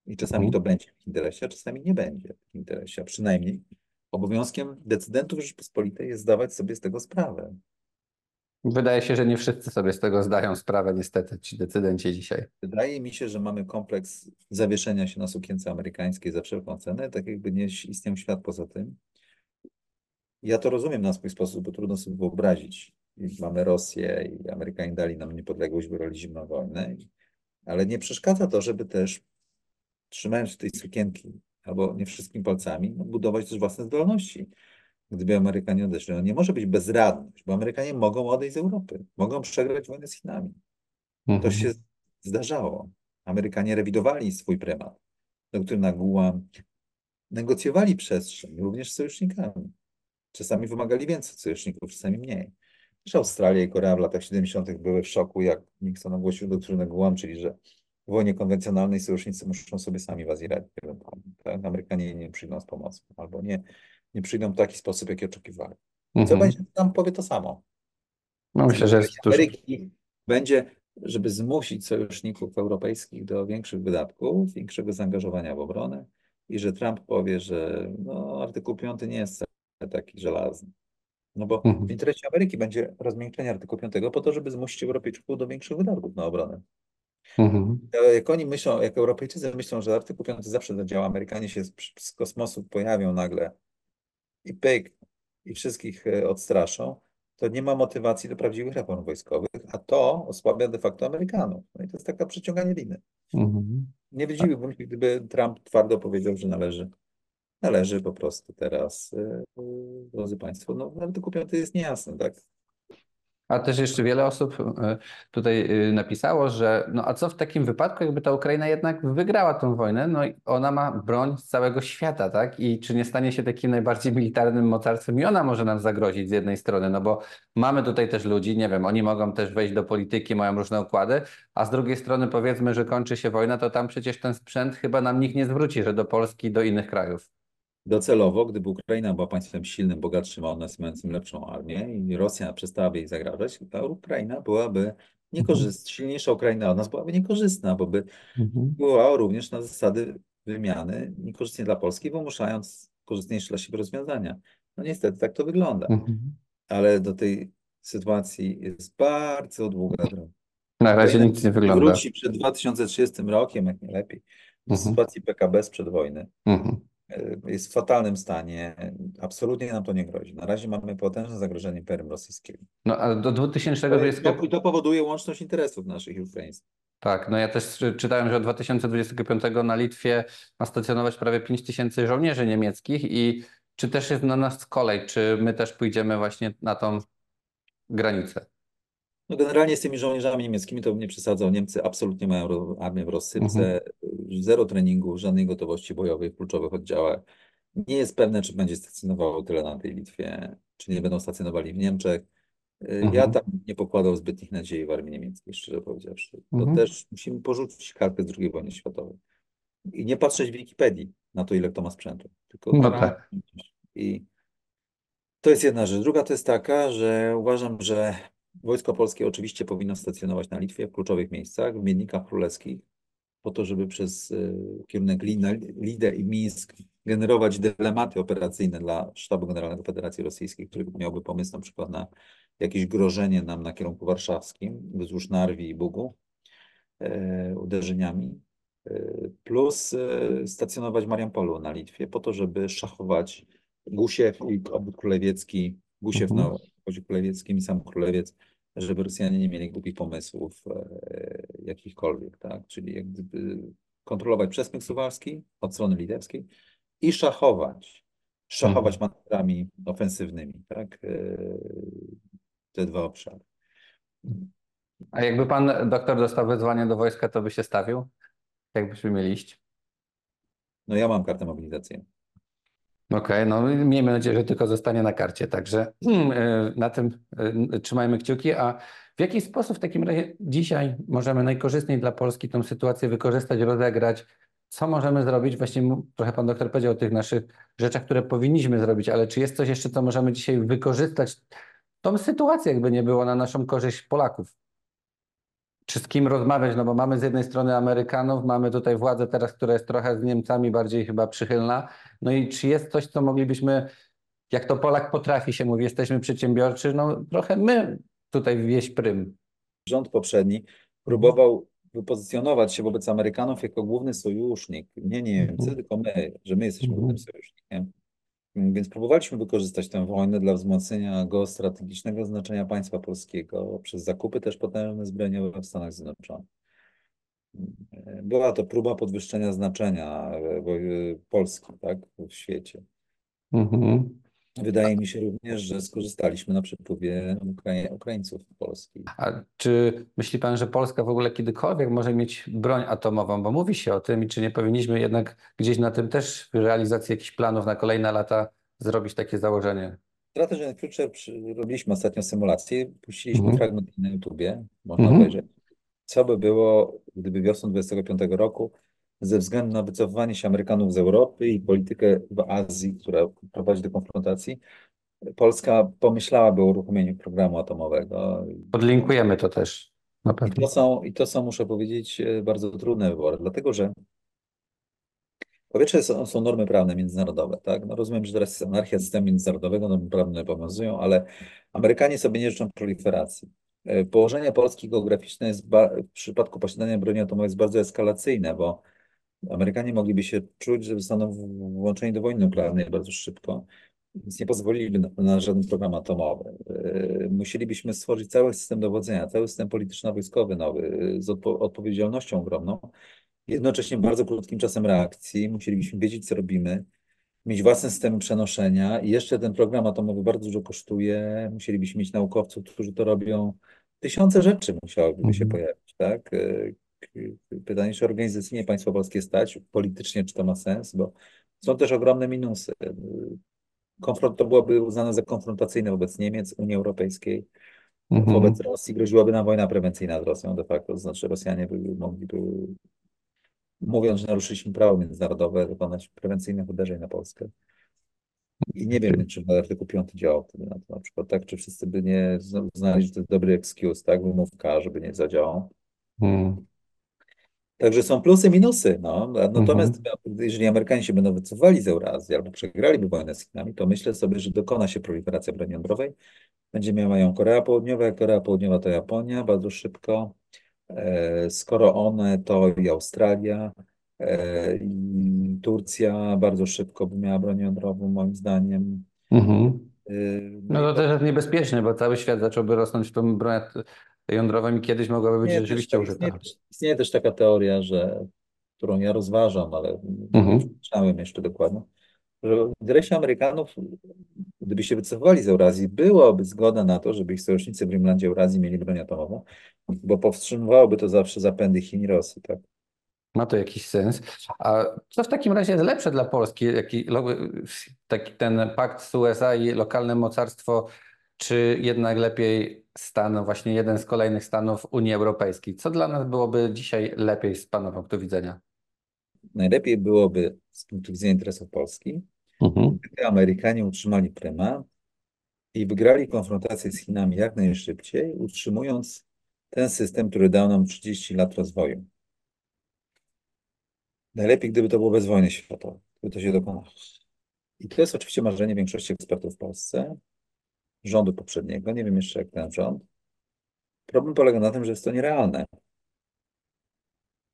[SPEAKER 2] I czasami mhm. to będzie w interesie, a czasami nie będzie w interesie. A przynajmniej obowiązkiem decydentów Rzeczypospolitej jest zdawać sobie z tego sprawę.
[SPEAKER 1] Wydaje się, że nie wszyscy sobie z tego zdają sprawę, niestety, ci decydenci dzisiaj.
[SPEAKER 2] Wydaje mi się, że mamy kompleks zawieszenia się na sukience amerykańskiej za wszelką cenę, tak jakby nie istniał świat poza tym. Ja to rozumiem na swój sposób, bo trudno sobie wyobrazić. Mamy Rosję i Amerykanie dali nam niepodległość, wybrali zimną wojnę, ale nie przeszkadza to, żeby też trzymając tej sukienki, albo nie wszystkimi palcami, budować też własne zdolności gdyby Amerykanie odeszli. No nie może być bezradność, bo Amerykanie mogą odejść z Europy, mogą przegrać wojnę z Chinami. Mhm. To się zdarzało. Amerykanie rewidowali swój prymat. Doktor Naguła negocjowali przestrzeń, również z sojusznikami. Czasami wymagali więcej sojuszników, czasami mniej. Też Australia i Korea w latach 70. były w szoku, jak Nixon ogłosił doktrynę Guam, czyli że w wojnie konwencjonalnej sojusznicy muszą sobie sami w Azji radzić. Tak? Amerykanie nie przyjdą z pomocą, albo nie, nie przyjdą w taki sposób, jaki oczekiwali. Co mhm. będzie, tam powie to samo.
[SPEAKER 1] No myślę, że jest
[SPEAKER 2] Ameryki będzie, żeby zmusić sojuszników europejskich do większych wydatków, większego zaangażowania w obronę i że Trump powie, że no, artykuł 5 nie jest taki żelazny. No bo mhm. w interesie Ameryki będzie rozmiękczenie artykułu 5 po to, żeby zmusić Europejczyków do większych wydatków na obronę. Mhm. Jak oni myślą, jak Europejczycy myślą, że artykuł 5 zawsze zadziała, Amerykanie się z, z kosmosu pojawią nagle i pyk, i wszystkich e, odstraszą, to nie ma motywacji do prawdziwych reform wojskowych, a to osłabia de facto Amerykanów. No i to jest taka przeciąganie liny. Mhm. Nie dziwiłbym się, gdyby Trump twardo powiedział, że należy, należy po prostu teraz, yy, drodzy Państwo, no artykuł 5 jest niejasny, tak?
[SPEAKER 1] A też jeszcze wiele osób e, tutaj e, napisało, że no a co w takim wypadku, jakby ta Ukraina jednak wygrała tą wojnę, no i ona ma broń z całego świata, tak? I czy nie stanie się takim najbardziej militarnym mocarstwem i ona może nam zagrozić z jednej strony, no bo mamy tutaj też ludzi, nie wiem, oni mogą też wejść do polityki, mają różne układy, a z drugiej strony powiedzmy, że kończy się wojna, to tam przecież ten sprzęt chyba nam nikt nie zwróci, że do Polski, do innych krajów.
[SPEAKER 2] Docelowo, gdyby Ukraina była państwem silnym, bogatszym, a nas mającym lepszą armię i Rosja przestałaby jej zagrażać, ta Ukraina byłaby niekorzystna, silniejsza Ukraina od nas byłaby niekorzystna, bo by
[SPEAKER 1] Mhm.
[SPEAKER 2] była również na zasady wymiany niekorzystnie dla Polski, wymuszając korzystniejsze dla siebie rozwiązania. No niestety tak to wygląda,
[SPEAKER 1] Mhm.
[SPEAKER 2] ale do tej sytuacji jest bardzo długa droga.
[SPEAKER 1] Na razie
[SPEAKER 2] Ukraina
[SPEAKER 1] nic nie wygląda.
[SPEAKER 2] Wróci przed 2030 rokiem, jak nie lepiej, do
[SPEAKER 1] Mhm.
[SPEAKER 2] sytuacji PKB sprzed wojny.
[SPEAKER 1] Mhm.
[SPEAKER 2] E, Jest w fatalnym stanie. Absolutnie nam to nie grozi. Na razie mamy potężne zagrożenie Imperium Rosyjskiego.
[SPEAKER 1] No a do
[SPEAKER 2] I
[SPEAKER 1] 2020
[SPEAKER 2] to, to powoduje łączność interesów naszych i ukraińskich.
[SPEAKER 1] Tak, no ja też czy- czytałem, że od 2025 na Litwie ma stacjonować prawie 5 tysięcy żołnierzy niemieckich i czy też jest na nas kolej, czy my też pójdziemy właśnie na tą granicę?
[SPEAKER 2] No generalnie z tymi żołnierzami niemieckimi to bym nie przesadzał. Niemcy absolutnie mają armię w rozsypce, zero treningu, żadnej gotowości bojowej w kluczowych oddziałach. Nie jest pewne, czy będzie stacjonowało tyle na tej Litwie, czy nie będą stacjonowali w Niemczech. Y, Ja
[SPEAKER 1] Mhm.
[SPEAKER 2] tam nie pokładał zbytnich nadziei w armii niemieckiej, szczerze powiedziawszy. To
[SPEAKER 1] Mhm.
[SPEAKER 2] też musimy porzucić kartę z II wojny światowej. I nie patrzeć w Wikipedii na to, ile kto ma sprzętu, tylko
[SPEAKER 1] No tak.
[SPEAKER 2] I to jest jedna rzecz. Druga to jest taka, że uważam, że Wojsko Polskie oczywiście powinno stacjonować na Litwie w kluczowych miejscach, w Miednikach Królewskich, po to, żeby przez y, kierunek Lina, Lidę i Mińsk generować dylematy operacyjne dla Sztabu Generalnego Federacji Rosyjskiej, który miałby pomysł na przykład na jakieś grożenie nam na kierunku warszawskim, wzdłuż Narwi i Bugu, e, uderzeniami, e, plus e, stacjonować w Mariampolu na Litwie, po to, żeby szachować Gusiew i obwód królewiecki, Gusiew
[SPEAKER 1] Mhm.
[SPEAKER 2] na obwodzie królewieckim i sam Królewiec, żeby Rosjanie nie mieli głupich pomysłów e, jakichkolwiek, tak? Czyli jak gdyby kontrolować przesmyk suwalski od strony litewskiej i szachować, szachować
[SPEAKER 1] Mhm.
[SPEAKER 2] manewrami ofensywnymi, tak? E, te dwa obszary.
[SPEAKER 1] A jakby pan doktor dostał wezwanie do wojska, to by się stawił? Jakbyśmy mieli iść?
[SPEAKER 2] No ja mam kartę mobilizacyjną.
[SPEAKER 1] Okej, no miejmy nadzieję, że tylko zostanie na karcie, także y, na tym y, trzymajmy kciuki. A w jaki sposób w takim razie dzisiaj możemy najkorzystniej dla Polski tą sytuację wykorzystać, rozegrać? Co możemy zrobić? Właśnie trochę pan doktor powiedział o tych naszych rzeczach, które powinniśmy zrobić, ale czy jest coś jeszcze, co możemy dzisiaj wykorzystać? Tą sytuację, jakby nie było na naszą korzyść Polaków. Czy z kim rozmawiać? No bo mamy z jednej strony Amerykanów, mamy tutaj władzę teraz, która jest trochę z Niemcami bardziej chyba przychylna. No i czy jest coś, co moglibyśmy, jak to Polak potrafi się mówi, jesteśmy przedsiębiorczy, no trochę my tutaj wieść prym.
[SPEAKER 2] Rząd poprzedni próbował wypozycjonować się wobec Amerykanów jako główny sojusznik. Nie Niemcy,
[SPEAKER 1] Mhm.
[SPEAKER 2] tylko my, że my jesteśmy głównym sojusznikiem. Więc próbowaliśmy wykorzystać tę wojnę dla wzmocnienia geostrategicznego znaczenia państwa polskiego przez zakupy też potężne zbrojeniowe w Stanach Zjednoczonych. Była to próba podwyższenia znaczenia e, e, Polski tak, w świecie.
[SPEAKER 1] Mhm.
[SPEAKER 2] Wydaje mi się również, że skorzystaliśmy na przepływie Ukrai- Ukraińców do Polski.
[SPEAKER 1] A czy myśli pan, że Polska w ogóle kiedykolwiek może mieć broń atomową? Bo mówi się o tym i czy nie powinniśmy jednak gdzieś na tym też w realizacji jakichś planów na kolejne lata zrobić takie założenie?
[SPEAKER 2] Strategy and Future robiliśmy ostatnio symulację, puściliśmy
[SPEAKER 1] Mhm.
[SPEAKER 2] fragment na YouTubie, można
[SPEAKER 1] Mhm.
[SPEAKER 2] obejrzeć. Co by było, gdyby wiosną 25 roku, ze względu na wycofywanie się Amerykanów z Europy i politykę w Azji, która prowadzi do konfrontacji, Polska pomyślałaby o uruchomieniu programu atomowego.
[SPEAKER 1] Podlinkujemy to też na
[SPEAKER 2] I
[SPEAKER 1] pewno.
[SPEAKER 2] to są, i to są, muszę powiedzieć, e, bardzo trudne wybory, dlatego że po pierwsze są, są normy prawne międzynarodowe, tak? No rozumiem, że teraz jest anarchia systemu międzynarodowego, normy prawne obowiązują, ale Amerykanie sobie nie życzą proliferacji. E, Położenie Polski geograficzne jest w przypadku posiadania broni atomowej jest bardzo eskalacyjne, bo Amerykanie mogliby się czuć, że zostaną włączeni do wojny nuklearnej bardzo szybko, więc nie pozwoliliby na, na żaden program atomowy. E, Musielibyśmy stworzyć cały system dowodzenia, cały system polityczno-wojskowy nowy, e, z odpo- odpowiedzialnością ogromną, jednocześnie bardzo krótkim czasem reakcji. Musielibyśmy wiedzieć, co robimy. mieć własne systemy przenoszenia i jeszcze ten program atomowy bardzo dużo kosztuje. Musielibyśmy mieć naukowców, którzy to robią. Tysiące rzeczy musiałyby się
[SPEAKER 1] Mhm.
[SPEAKER 2] pojawić, tak? Pytanie, czy organizacyjnie państwo polskie stać, politycznie czy to ma sens, bo są też ogromne minusy. Konfront to byłoby uznane za konfrontacyjne wobec Niemiec, Unii Europejskiej.
[SPEAKER 1] Mhm.
[SPEAKER 2] Wobec Rosji groziłaby nam wojna prewencyjna z Rosją de facto, to znaczy Rosjanie by mogliby, mówiąc, że naruszyliśmy prawo międzynarodowe, dokonać prewencyjnych uderzeń na Polskę. I nie wiem, czy artykuł 5 działał wtedy na to na przykład, tak? Czy wszyscy by nie uznali, że to jest dobry excuse, tak? Wymówka, żeby nie zadziałał.
[SPEAKER 1] Mhm.
[SPEAKER 2] Także są plusy, minusy. No. Natomiast jeżeli Amerykanie się będą wycofali z Eurazji albo przegraliby wojnę z Chinami, to myślę sobie, że dokona się proliferacja broni jądrowej. Będzie miała ją Korea Południowa, jak Korea Południowa to Japonia bardzo szybko. E, Skoro one, to i Australia, e, i Turcja bardzo szybko by miała broń jądrową, moim zdaniem.
[SPEAKER 1] Mhm.
[SPEAKER 2] E,
[SPEAKER 1] No to też jest niebezpieczne, bo cały świat zacząłby rosnąć w tą broń jądrową i kiedyś mogłaby być
[SPEAKER 2] Nie,
[SPEAKER 1] rzeczywiście
[SPEAKER 2] też, istnieje, istnieje też taka teoria, że, którą ja rozważam, ale
[SPEAKER 1] Mhm.
[SPEAKER 2] nie czytałem jeszcze dokładnie, że w interesie Amerykanów, gdyby się wycofywali z Eurazji, byłaby zgoda na to, żeby ich sojusznicy w Rimlandzie Eurazji mieli broń atomową, bo powstrzymywałoby to zawsze zapędy Chin i Rosji, tak?
[SPEAKER 1] Ma to jakiś sens. A co w takim razie jest lepsze dla Polski? Jaki, taki ten pakt z USA i lokalne mocarstwo, czy jednak lepiej stan, właśnie jeden z kolejnych stanów Unii Europejskiej? Co dla nas byłoby dzisiaj lepiej z Pana punktu widzenia?
[SPEAKER 2] Najlepiej byłoby z punktu widzenia interesów Polski,
[SPEAKER 1] Mhm.
[SPEAKER 2] gdyby Amerykanie utrzymali prymat i wygrali konfrontację z Chinami jak najszybciej, utrzymując ten system, który dał nam 30 lat rozwoju. Najlepiej, gdyby to było bez wojny światowej, gdyby to się dokonało. I to jest oczywiście marzenie większości ekspertów w Polsce, rządu poprzedniego, nie wiem jeszcze jak ten rząd. Problem polega na tym, że jest to nierealne.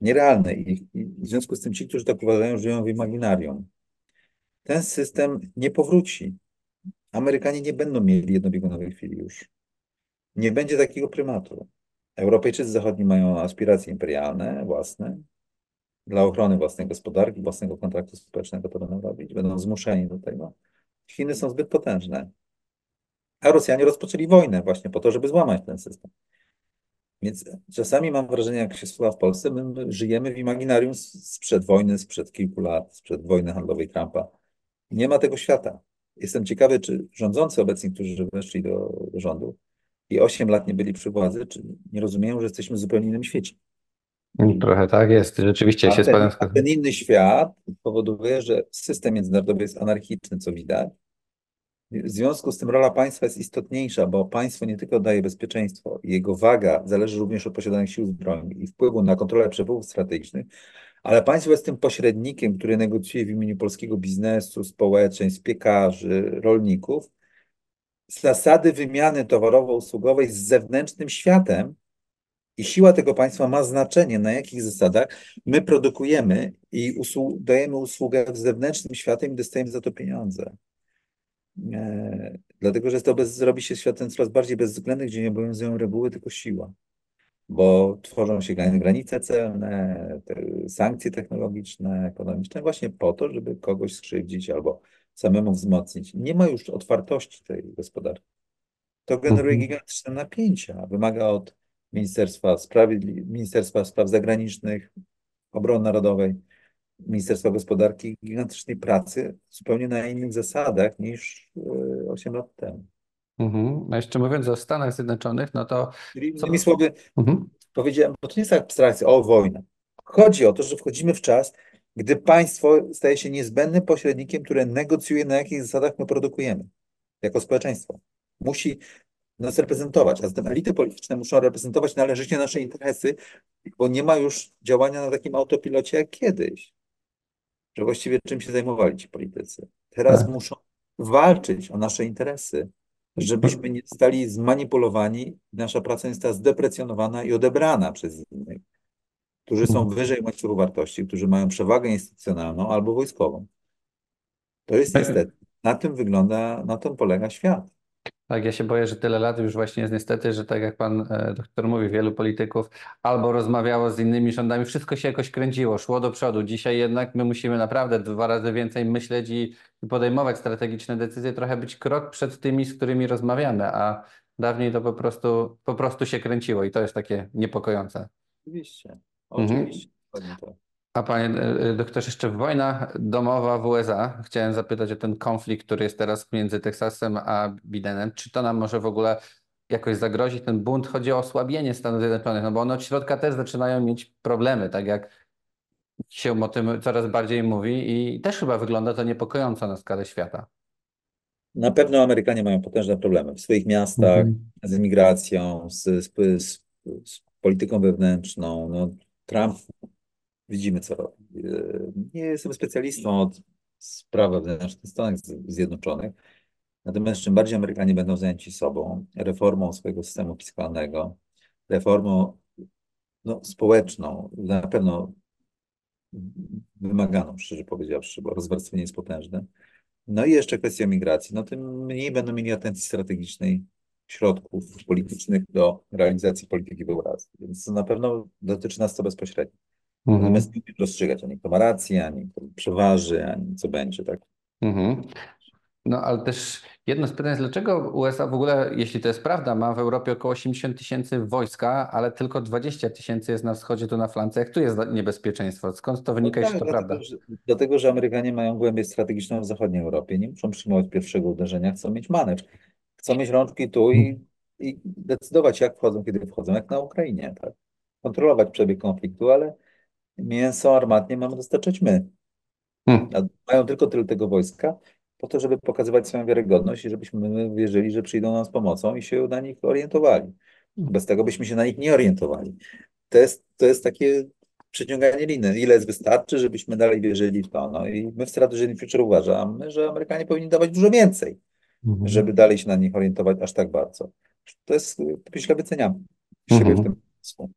[SPEAKER 2] Nierealne i, w związku z tym ci, którzy tak uważają, żyją w imaginarium. Ten system nie powróci. Amerykanie nie będą mieli jednobiegunowej chwili już. Nie będzie takiego prymatu. Europejczycy zachodni mają aspiracje imperialne, własne, dla ochrony własnej gospodarki, własnego kontraktu społecznego to będą robić, będą zmuszeni do tego. Chiny są zbyt potężne. A Rosjanie rozpoczęli wojnę właśnie po to, żeby złamać ten system. Więc czasami mam wrażenie, jak się słucha w Polsce, my, my żyjemy w imaginarium sprzed wojny, sprzed kilku lat, sprzed wojny handlowej Trumpa. Nie ma tego świata. Jestem ciekawy, czy rządzący obecni, którzy weszli do, rządu i 8 lat nie byli przy władzy, czy nie rozumieją, że jesteśmy w zupełnie innym świecie.
[SPEAKER 1] Trochę tak jest. Rzeczywiście
[SPEAKER 2] A
[SPEAKER 1] się z
[SPEAKER 2] ten,
[SPEAKER 1] Panem
[SPEAKER 2] a
[SPEAKER 1] zgadzam.
[SPEAKER 2] ten inny świat powoduje, że system międzynarodowy jest anarchiczny, co widać. W związku z tym rola państwa jest istotniejsza, bo państwo nie tylko daje bezpieczeństwo, jego waga zależy również od posiadanych sił zbrojnych i wpływu na kontrolę przepływów strategicznych, ale państwo jest tym pośrednikiem, który negocjuje w imieniu polskiego biznesu, społeczeństw, piekarzy, rolników, zasady wymiany towarowo-usługowej z zewnętrznym światem i siła tego państwa ma znaczenie, na jakich zasadach my produkujemy i usłu- dajemy usługę w zewnętrznym światem i dostajemy za to pieniądze. E, dlatego, że to bez, zrobi się światem coraz bardziej bezwzględny, gdzie nie obowiązują reguły, tylko siła. Bo tworzą się gran- granice celne, te sankcje technologiczne, ekonomiczne, właśnie po to, żeby kogoś skrzywdzić albo samemu wzmocnić. Nie ma już otwartości tej gospodarki. To generuje
[SPEAKER 1] Mhm.
[SPEAKER 2] gigantyczne napięcia. Wymaga od Ministerstwa Sprawiedli- Ministerstwa Spraw Zagranicznych, Obrony Narodowej, Ministerstwa Gospodarki gigantycznej pracy zupełnie na innych zasadach niż e, 8 lat temu.
[SPEAKER 1] Mhm. A jeszcze mówiąc o Stanach Zjednoczonych, no to
[SPEAKER 2] Czyli
[SPEAKER 1] Co-
[SPEAKER 2] innymi słowy,
[SPEAKER 1] mhm.
[SPEAKER 2] powiedziałem, bo to nie jest abstrakcja, o wojna. Chodzi o to, że wchodzimy w czas, gdy państwo staje się niezbędnym pośrednikiem, które negocjuje, na jakich zasadach my produkujemy jako społeczeństwo. Musi nas reprezentować, a zatem elity polityczne muszą reprezentować należycie nasze interesy, bo nie ma już działania na takim autopilocie jak kiedyś, że właściwie czym się zajmowali ci politycy. Teraz
[SPEAKER 1] Tak.
[SPEAKER 2] muszą walczyć o nasze interesy, żebyśmy nie zostali zmanipulowani, nasza praca nie została zdeprecjonowana i odebrana przez innych, którzy są wyżej łańcuchu wartości, którzy mają przewagę instytucjonalną albo wojskową. To jest
[SPEAKER 1] Tak.
[SPEAKER 2] niestety, na tym wygląda, na tym polega świat.
[SPEAKER 1] Tak, ja się boję, że tyle lat już właśnie jest niestety, że tak jak pan e, doktor mówi, wielu polityków albo rozmawiało z innymi rządami, wszystko się jakoś kręciło, szło do przodu. Dzisiaj jednak my musimy naprawdę dwa razy więcej myśleć i, podejmować strategiczne decyzje, trochę być krok przed tymi, z którymi rozmawiamy, a dawniej to po prostu, po prostu się kręciło i to jest takie niepokojące.
[SPEAKER 2] Oczywiście,
[SPEAKER 1] Mhm.
[SPEAKER 2] oczywiście. tak.
[SPEAKER 1] A panie e, doktorze, jeszcze wojna domowa w USA. Chciałem zapytać o ten konflikt, który jest teraz między Teksasem a Bidenem. Czy to nam może w ogóle jakoś zagrozić? Ten bunt chodzi o osłabienie Stanów Zjednoczonych, no bo one od środka też zaczynają mieć problemy, tak jak się o tym coraz bardziej mówi i też chyba wygląda to niepokojąco na skalę świata.
[SPEAKER 2] Na pewno Amerykanie mają potężne problemy w swoich miastach,
[SPEAKER 1] Mhm.
[SPEAKER 2] z imigracją, z, z, z, z polityką wewnętrzną. No, Trump, widzimy co robi. E, Nie jestem specjalistą od spraw wewnętrznych Stanów Zjednoczonych, natomiast czym bardziej Amerykanie będą zajęci sobą, reformą swojego systemu fiskalnego, reformą no, społeczną, na pewno wymaganą, szczerze powiedziawszy, bo rozwarstwienie jest potężne. No i jeszcze kwestia migracji. No tym mniej będą mieli atencji strategicznej, środków politycznych do realizacji polityki w Eurazji. Więc na pewno dotyczy nas to bezpośrednio.
[SPEAKER 1] Mhm.
[SPEAKER 2] Natomiast nie rozstrzygać ani kto ma rację, ani kto przeważy, ani co będzie, tak?
[SPEAKER 1] Mhm. No ale też jedno z pytań jest, dlaczego USA w ogóle, jeśli to jest prawda, ma w Europie około 80 tysięcy wojska, ale tylko 20 tysięcy jest na wschodzie, tu na flance. Jak tu jest niebezpieczeństwo? Skąd to wynika,
[SPEAKER 2] No
[SPEAKER 1] jeśli
[SPEAKER 2] tak,
[SPEAKER 1] to
[SPEAKER 2] dlatego,
[SPEAKER 1] prawda?
[SPEAKER 2] że, dlatego, że Amerykanie mają głębię strategiczną w zachodniej Europie. Nie muszą przyjmować pierwszego uderzenia, chcą mieć manewr. Chcą mieć rączki tu i, i decydować, jak wchodzą, kiedy wchodzą, jak na Ukrainie, tak? Kontrolować przebieg konfliktu, ale mięso armatnie mamy dostarczać my.
[SPEAKER 1] Hmm.
[SPEAKER 2] Mają tylko tyle tego wojska, po to, żeby pokazywać swoją wiarygodność i żebyśmy my wierzyli, że przyjdą nam z pomocą i się na nich orientowali. Bez tego byśmy się na nich nie orientowali. To jest, to jest takie przeciąganie liny. Ile wystarczy, żebyśmy dalej wierzyli w to. No i my w Strategy Future uważamy, że Amerykanie powinni dawać dużo więcej,
[SPEAKER 1] Mhm.
[SPEAKER 2] żeby dalej się na nich orientować aż tak bardzo. To jest, źle wyceniamy siebie w
[SPEAKER 1] Mhm.
[SPEAKER 2] tym pomysłu.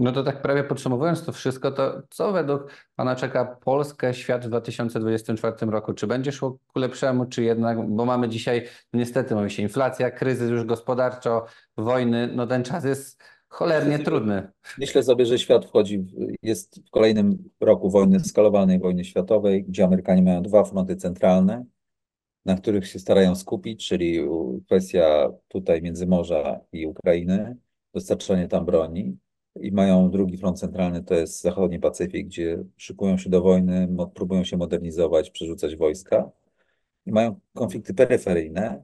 [SPEAKER 1] No to tak prawie podsumowując to wszystko, to co według Pana czeka Polskę, świat w 2024 roku? Czy będzie szło ku lepszemu, czy jednak, bo mamy dzisiaj, niestety mamy się inflacja, kryzys już gospodarczo, wojny, no ten czas jest cholernie trudny.
[SPEAKER 2] Myślę sobie, że świat wchodzi, w, jest w kolejnym roku wojny, skalowanej wojny światowej, gdzie Amerykanie mają dwa fronty centralne, na których się starają skupić, czyli kwestia tutaj Międzymorza i Ukrainy, dostarczanie tam broni. I mają drugi front centralny, to jest zachodni Pacyfik, gdzie szykują się do wojny, próbują się modernizować, przerzucać wojska. I mają konflikty peryferyjne,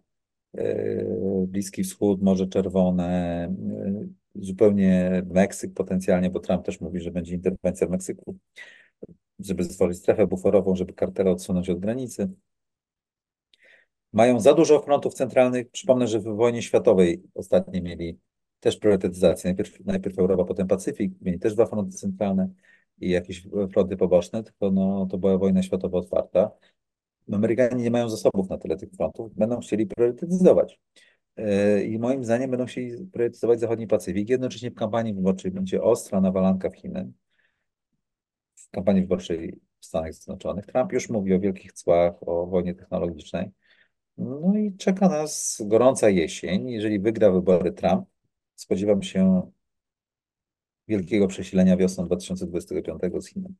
[SPEAKER 2] e, Bliski Wschód, Morze Czerwone, e, zupełnie Meksyk potencjalnie, bo Trump też mówi, że będzie interwencja w Meksyku, żeby stworzyć strefę buforową, żeby kartele odsunąć od granicy. Mają za dużo frontów centralnych. Przypomnę, że w wojnie światowej ostatnio mieli też priorytetyzację. Najpierw, najpierw Europa, potem Pacyfik. Mieli też dwa fronty centralne i jakieś fronty poboczne, tylko no, to była wojna światowa otwarta. Amerykanie nie mają zasobów na tyle tych frontów, będą chcieli priorytetyzować. Yy, I moim zdaniem będą chcieli priorytetyzować zachodni Pacyfik. Jednocześnie w kampanii wyborczej będzie ostra nawalanka w Chiny. W kampanii wyborczej w Stanach Zjednoczonych. Trump już mówi o wielkich cłach, o wojnie technologicznej. No i czeka nas gorąca jesień. Jeżeli wygra wybory Trump, spodziewam się wielkiego przesilenia wiosną 2025 z Chin.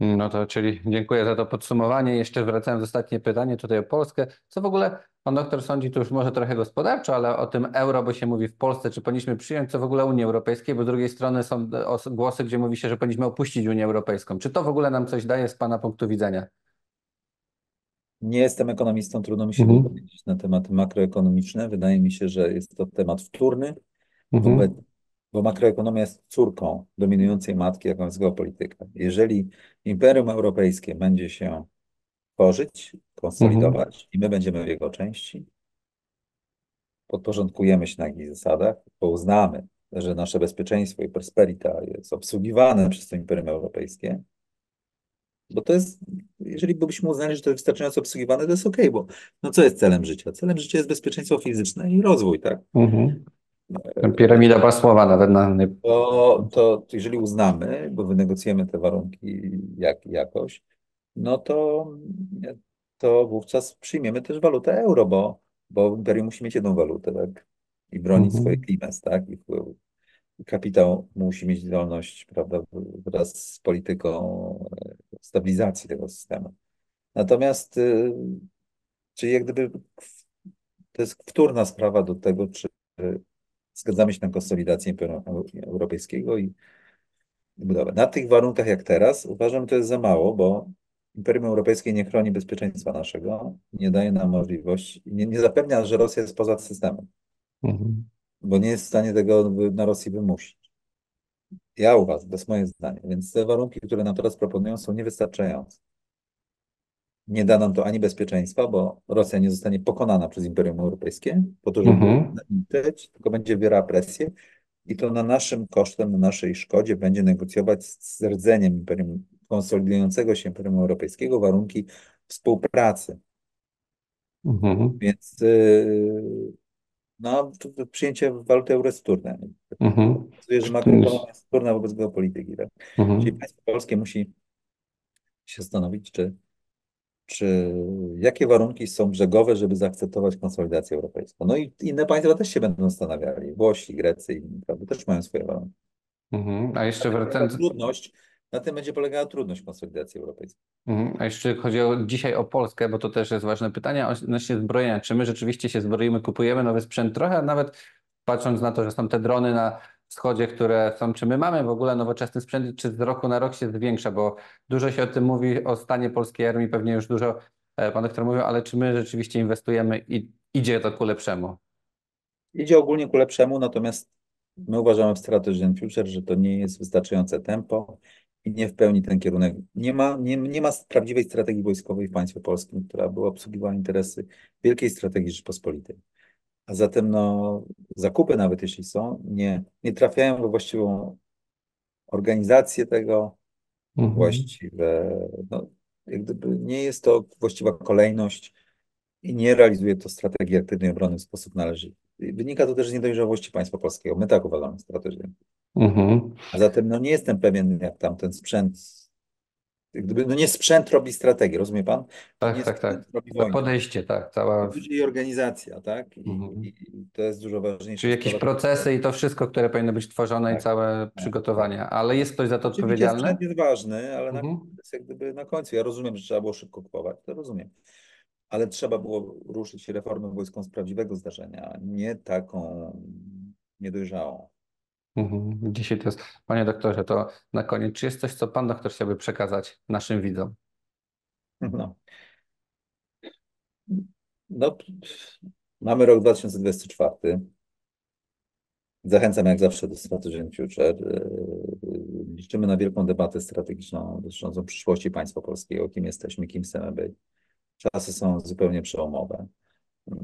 [SPEAKER 1] No to czyli dziękuję za to podsumowanie. Jeszcze wracając ostatnie pytanie tutaj o Polskę. Co w ogóle pan doktor sądzi, tu już może trochę gospodarczo, ale o tym euro, bo się mówi w Polsce, czy powinniśmy przyjąć co w ogóle Unii Europejskiej, bo z drugiej strony są os- głosy, gdzie mówi się, że powinniśmy opuścić Unię Europejską. Czy to w ogóle nam coś daje z pana punktu widzenia?
[SPEAKER 2] Nie jestem ekonomistą, trudno mi się
[SPEAKER 1] Mhm.
[SPEAKER 2] wypowiedzieć na tematy makroekonomiczne. Wydaje mi się, że jest to temat wtórny,
[SPEAKER 1] Mhm.
[SPEAKER 2] wobec, bo makroekonomia jest córką dominującej matki, jaką jest geopolityka. Jeżeli Imperium Europejskie będzie się tworzyć, konsolidować i my będziemy w jego części, podporządkujemy się na jakichś zasadach, bo uznamy, że nasze bezpieczeństwo i prosperita jest obsługiwane przez to Imperium Europejskie, bo to jest, jeżeli byśmy uznali, że to jest wystarczająco obsługiwane, to jest ok, bo no co jest celem życia? Celem życia jest bezpieczeństwo fizyczne i rozwój, tak?
[SPEAKER 1] Mhm. Piramida Masłowa nawet na...
[SPEAKER 2] To, to jeżeli uznamy, bo wynegocjujemy te warunki jak, jakoś, no to, to wówczas przyjmiemy też walutę euro, bo bo imperium musi mieć jedną walutę, tak? I bronić
[SPEAKER 1] Mhm.
[SPEAKER 2] swoich klimes, tak? I wpływu. Kapitał musi mieć zdolność, prawda, wraz z polityką e, stabilizacji tego systemu. Natomiast, y, czyli jak gdyby to jest wtórna sprawa do tego, czy zgadzamy się na konsolidację Imperium Europejskiego i budowę. Na tych warunkach jak teraz uważam, że to jest za mało, bo Imperium Europejskie nie chroni bezpieczeństwa naszego, nie daje nam możliwości, nie, nie zapewnia, że Rosja jest poza systemem,
[SPEAKER 1] Mhm.
[SPEAKER 2] bo nie jest w stanie tego na Rosji wymusić. Ja uważam, to jest moje zdanie. Więc te warunki, które nam teraz proponują, są niewystarczające. Nie da nam to ani bezpieczeństwa, bo Rosja nie zostanie pokonana przez Imperium Europejskie, po to, żeby
[SPEAKER 1] Mhm.
[SPEAKER 2] tylko będzie wywierała presję i to na naszym kosztem, na naszej szkodzie będzie negocjować z rdzeniem Imperium, konsolidującego się Imperium Europejskiego warunki współpracy.
[SPEAKER 1] Mhm.
[SPEAKER 2] Więc yy, no, przyjęcie waluty euro jest wtórne.
[SPEAKER 1] Mhm.
[SPEAKER 2] Pokazuje, że
[SPEAKER 1] To
[SPEAKER 2] makroekonomia
[SPEAKER 1] jest-
[SPEAKER 2] wtórna wobec geopolityki. Tak?
[SPEAKER 1] Mhm.
[SPEAKER 2] Czyli państwo polskie musi się zastanowić, czy, czy jakie warunki są brzegowe, żeby zaakceptować konsolidację europejską. No i inne państwa też się będą zastanawiali. Włosi, Grecy, inni, prawda, też mają swoje warunki.
[SPEAKER 1] Mhm. A jeszcze wracając,
[SPEAKER 2] trudność, na tym będzie polegała trudność konsolidacji europejskiej.
[SPEAKER 1] Mhm. A jeszcze chodzi o, dzisiaj o Polskę, bo to też jest ważne pytanie odnośnie zbrojenia. Czy my rzeczywiście się zbroimy, kupujemy nowy sprzęt trochę, a nawet patrząc na to, że są te drony na wschodzie, które są, czy my mamy w ogóle nowoczesny sprzęt, czy z roku na rok się zwiększa, bo dużo się o tym mówi, o stanie polskiej armii, pewnie już dużo e, pan doktor mówił, ale czy my rzeczywiście inwestujemy i idzie to ku lepszemu?
[SPEAKER 2] Idzie ogólnie ku lepszemu, natomiast my uważamy w Strategy and Future, że to nie jest wystarczające tempo nie w pełni ten kierunek. Nie ma, nie, nie ma prawdziwej strategii wojskowej w państwie polskim, która by obsługiwała interesy wielkiej strategii Rzeczpospolitej. A zatem no, zakupy, nawet jeśli są, nie, nie trafiają we właściwą organizację tego,
[SPEAKER 1] Mhm.
[SPEAKER 2] właściwe, no, jak gdyby nie jest to właściwa kolejność i nie realizuje to strategii aktywnej obrony w sposób należyty. Wynika to też z niedojrzałości państwa polskiego. My tak uważamy strategię.
[SPEAKER 1] Mhm.
[SPEAKER 2] A zatem no, nie jestem pewien, jak tam ten sprzęt, gdyby, no nie sprzęt robi strategię, rozumie pan?
[SPEAKER 1] Tak, tak, tak.
[SPEAKER 2] sprzęt robi wojnę.
[SPEAKER 1] Podejście, tak, cała,
[SPEAKER 2] Ludzie i organizacja, tak? I,
[SPEAKER 1] Mhm.
[SPEAKER 2] i, to jest dużo ważniejsze.
[SPEAKER 1] czyli jakieś procesy i to wszystko, które powinno być tworzone i
[SPEAKER 2] Tak,
[SPEAKER 1] całe przygotowania, ale jest ktoś za to
[SPEAKER 2] Oczywiście
[SPEAKER 1] odpowiedzialny?
[SPEAKER 2] sprzęt jest ważny, ale na,
[SPEAKER 1] Mhm.
[SPEAKER 2] to jest jak gdyby na końcu. Ja rozumiem, że trzeba było szybko kupować, to rozumiem. Ale trzeba było ruszyć reformę wojską z prawdziwego zdarzenia, nie taką niedojrzałą.
[SPEAKER 1] Mhm. Dzisiaj to jest, panie doktorze, to na koniec, czy jest coś, co pan doktor chciałby przekazać naszym widzom?
[SPEAKER 2] No. No, mamy rok 2024. Zachęcam jak zawsze do Strategy and Future. Liczymy na wielką debatę strategiczną dotyczącą przyszłości państwa polskiego, kim jesteśmy, kim chcemy być. Czasy są zupełnie przełomowe. Yy,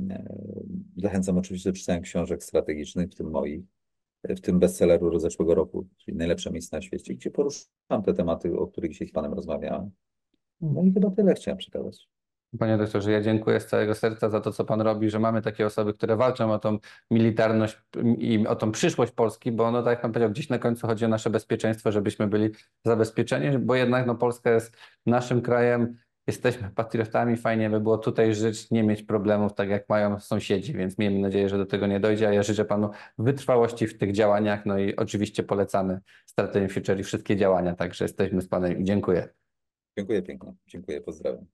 [SPEAKER 2] Zachęcam oczywiście do czytania książek strategicznych, w tym moich, w tym bestselleru z zeszłego roku, czyli Najlepsze miejsce na świecie, gdzie poruszam te tematy, o których dzisiaj z Panem rozmawiałem. No i chyba tyle chciałem przekazać.
[SPEAKER 1] Panie doktorze, ja dziękuję z całego serca za to, co pan robi, że mamy takie osoby, które walczą o tą militarność i o tą przyszłość Polski, bo no tak jak pan powiedział, gdzieś na końcu chodzi o nasze bezpieczeństwo, żebyśmy byli zabezpieczeni, bo jednak no Polska jest naszym krajem, jesteśmy patriotami, fajnie by było tutaj żyć, nie mieć problemów tak jak mają sąsiedzi, więc miejmy nadzieję, że do tego nie dojdzie, a ja życzę panu wytrwałości w tych działaniach, no i oczywiście polecamy Strategy Future i wszystkie działania, także jesteśmy z panem i dziękuję.
[SPEAKER 2] Dziękuję pięknie. Dziękuję, pozdrawiam.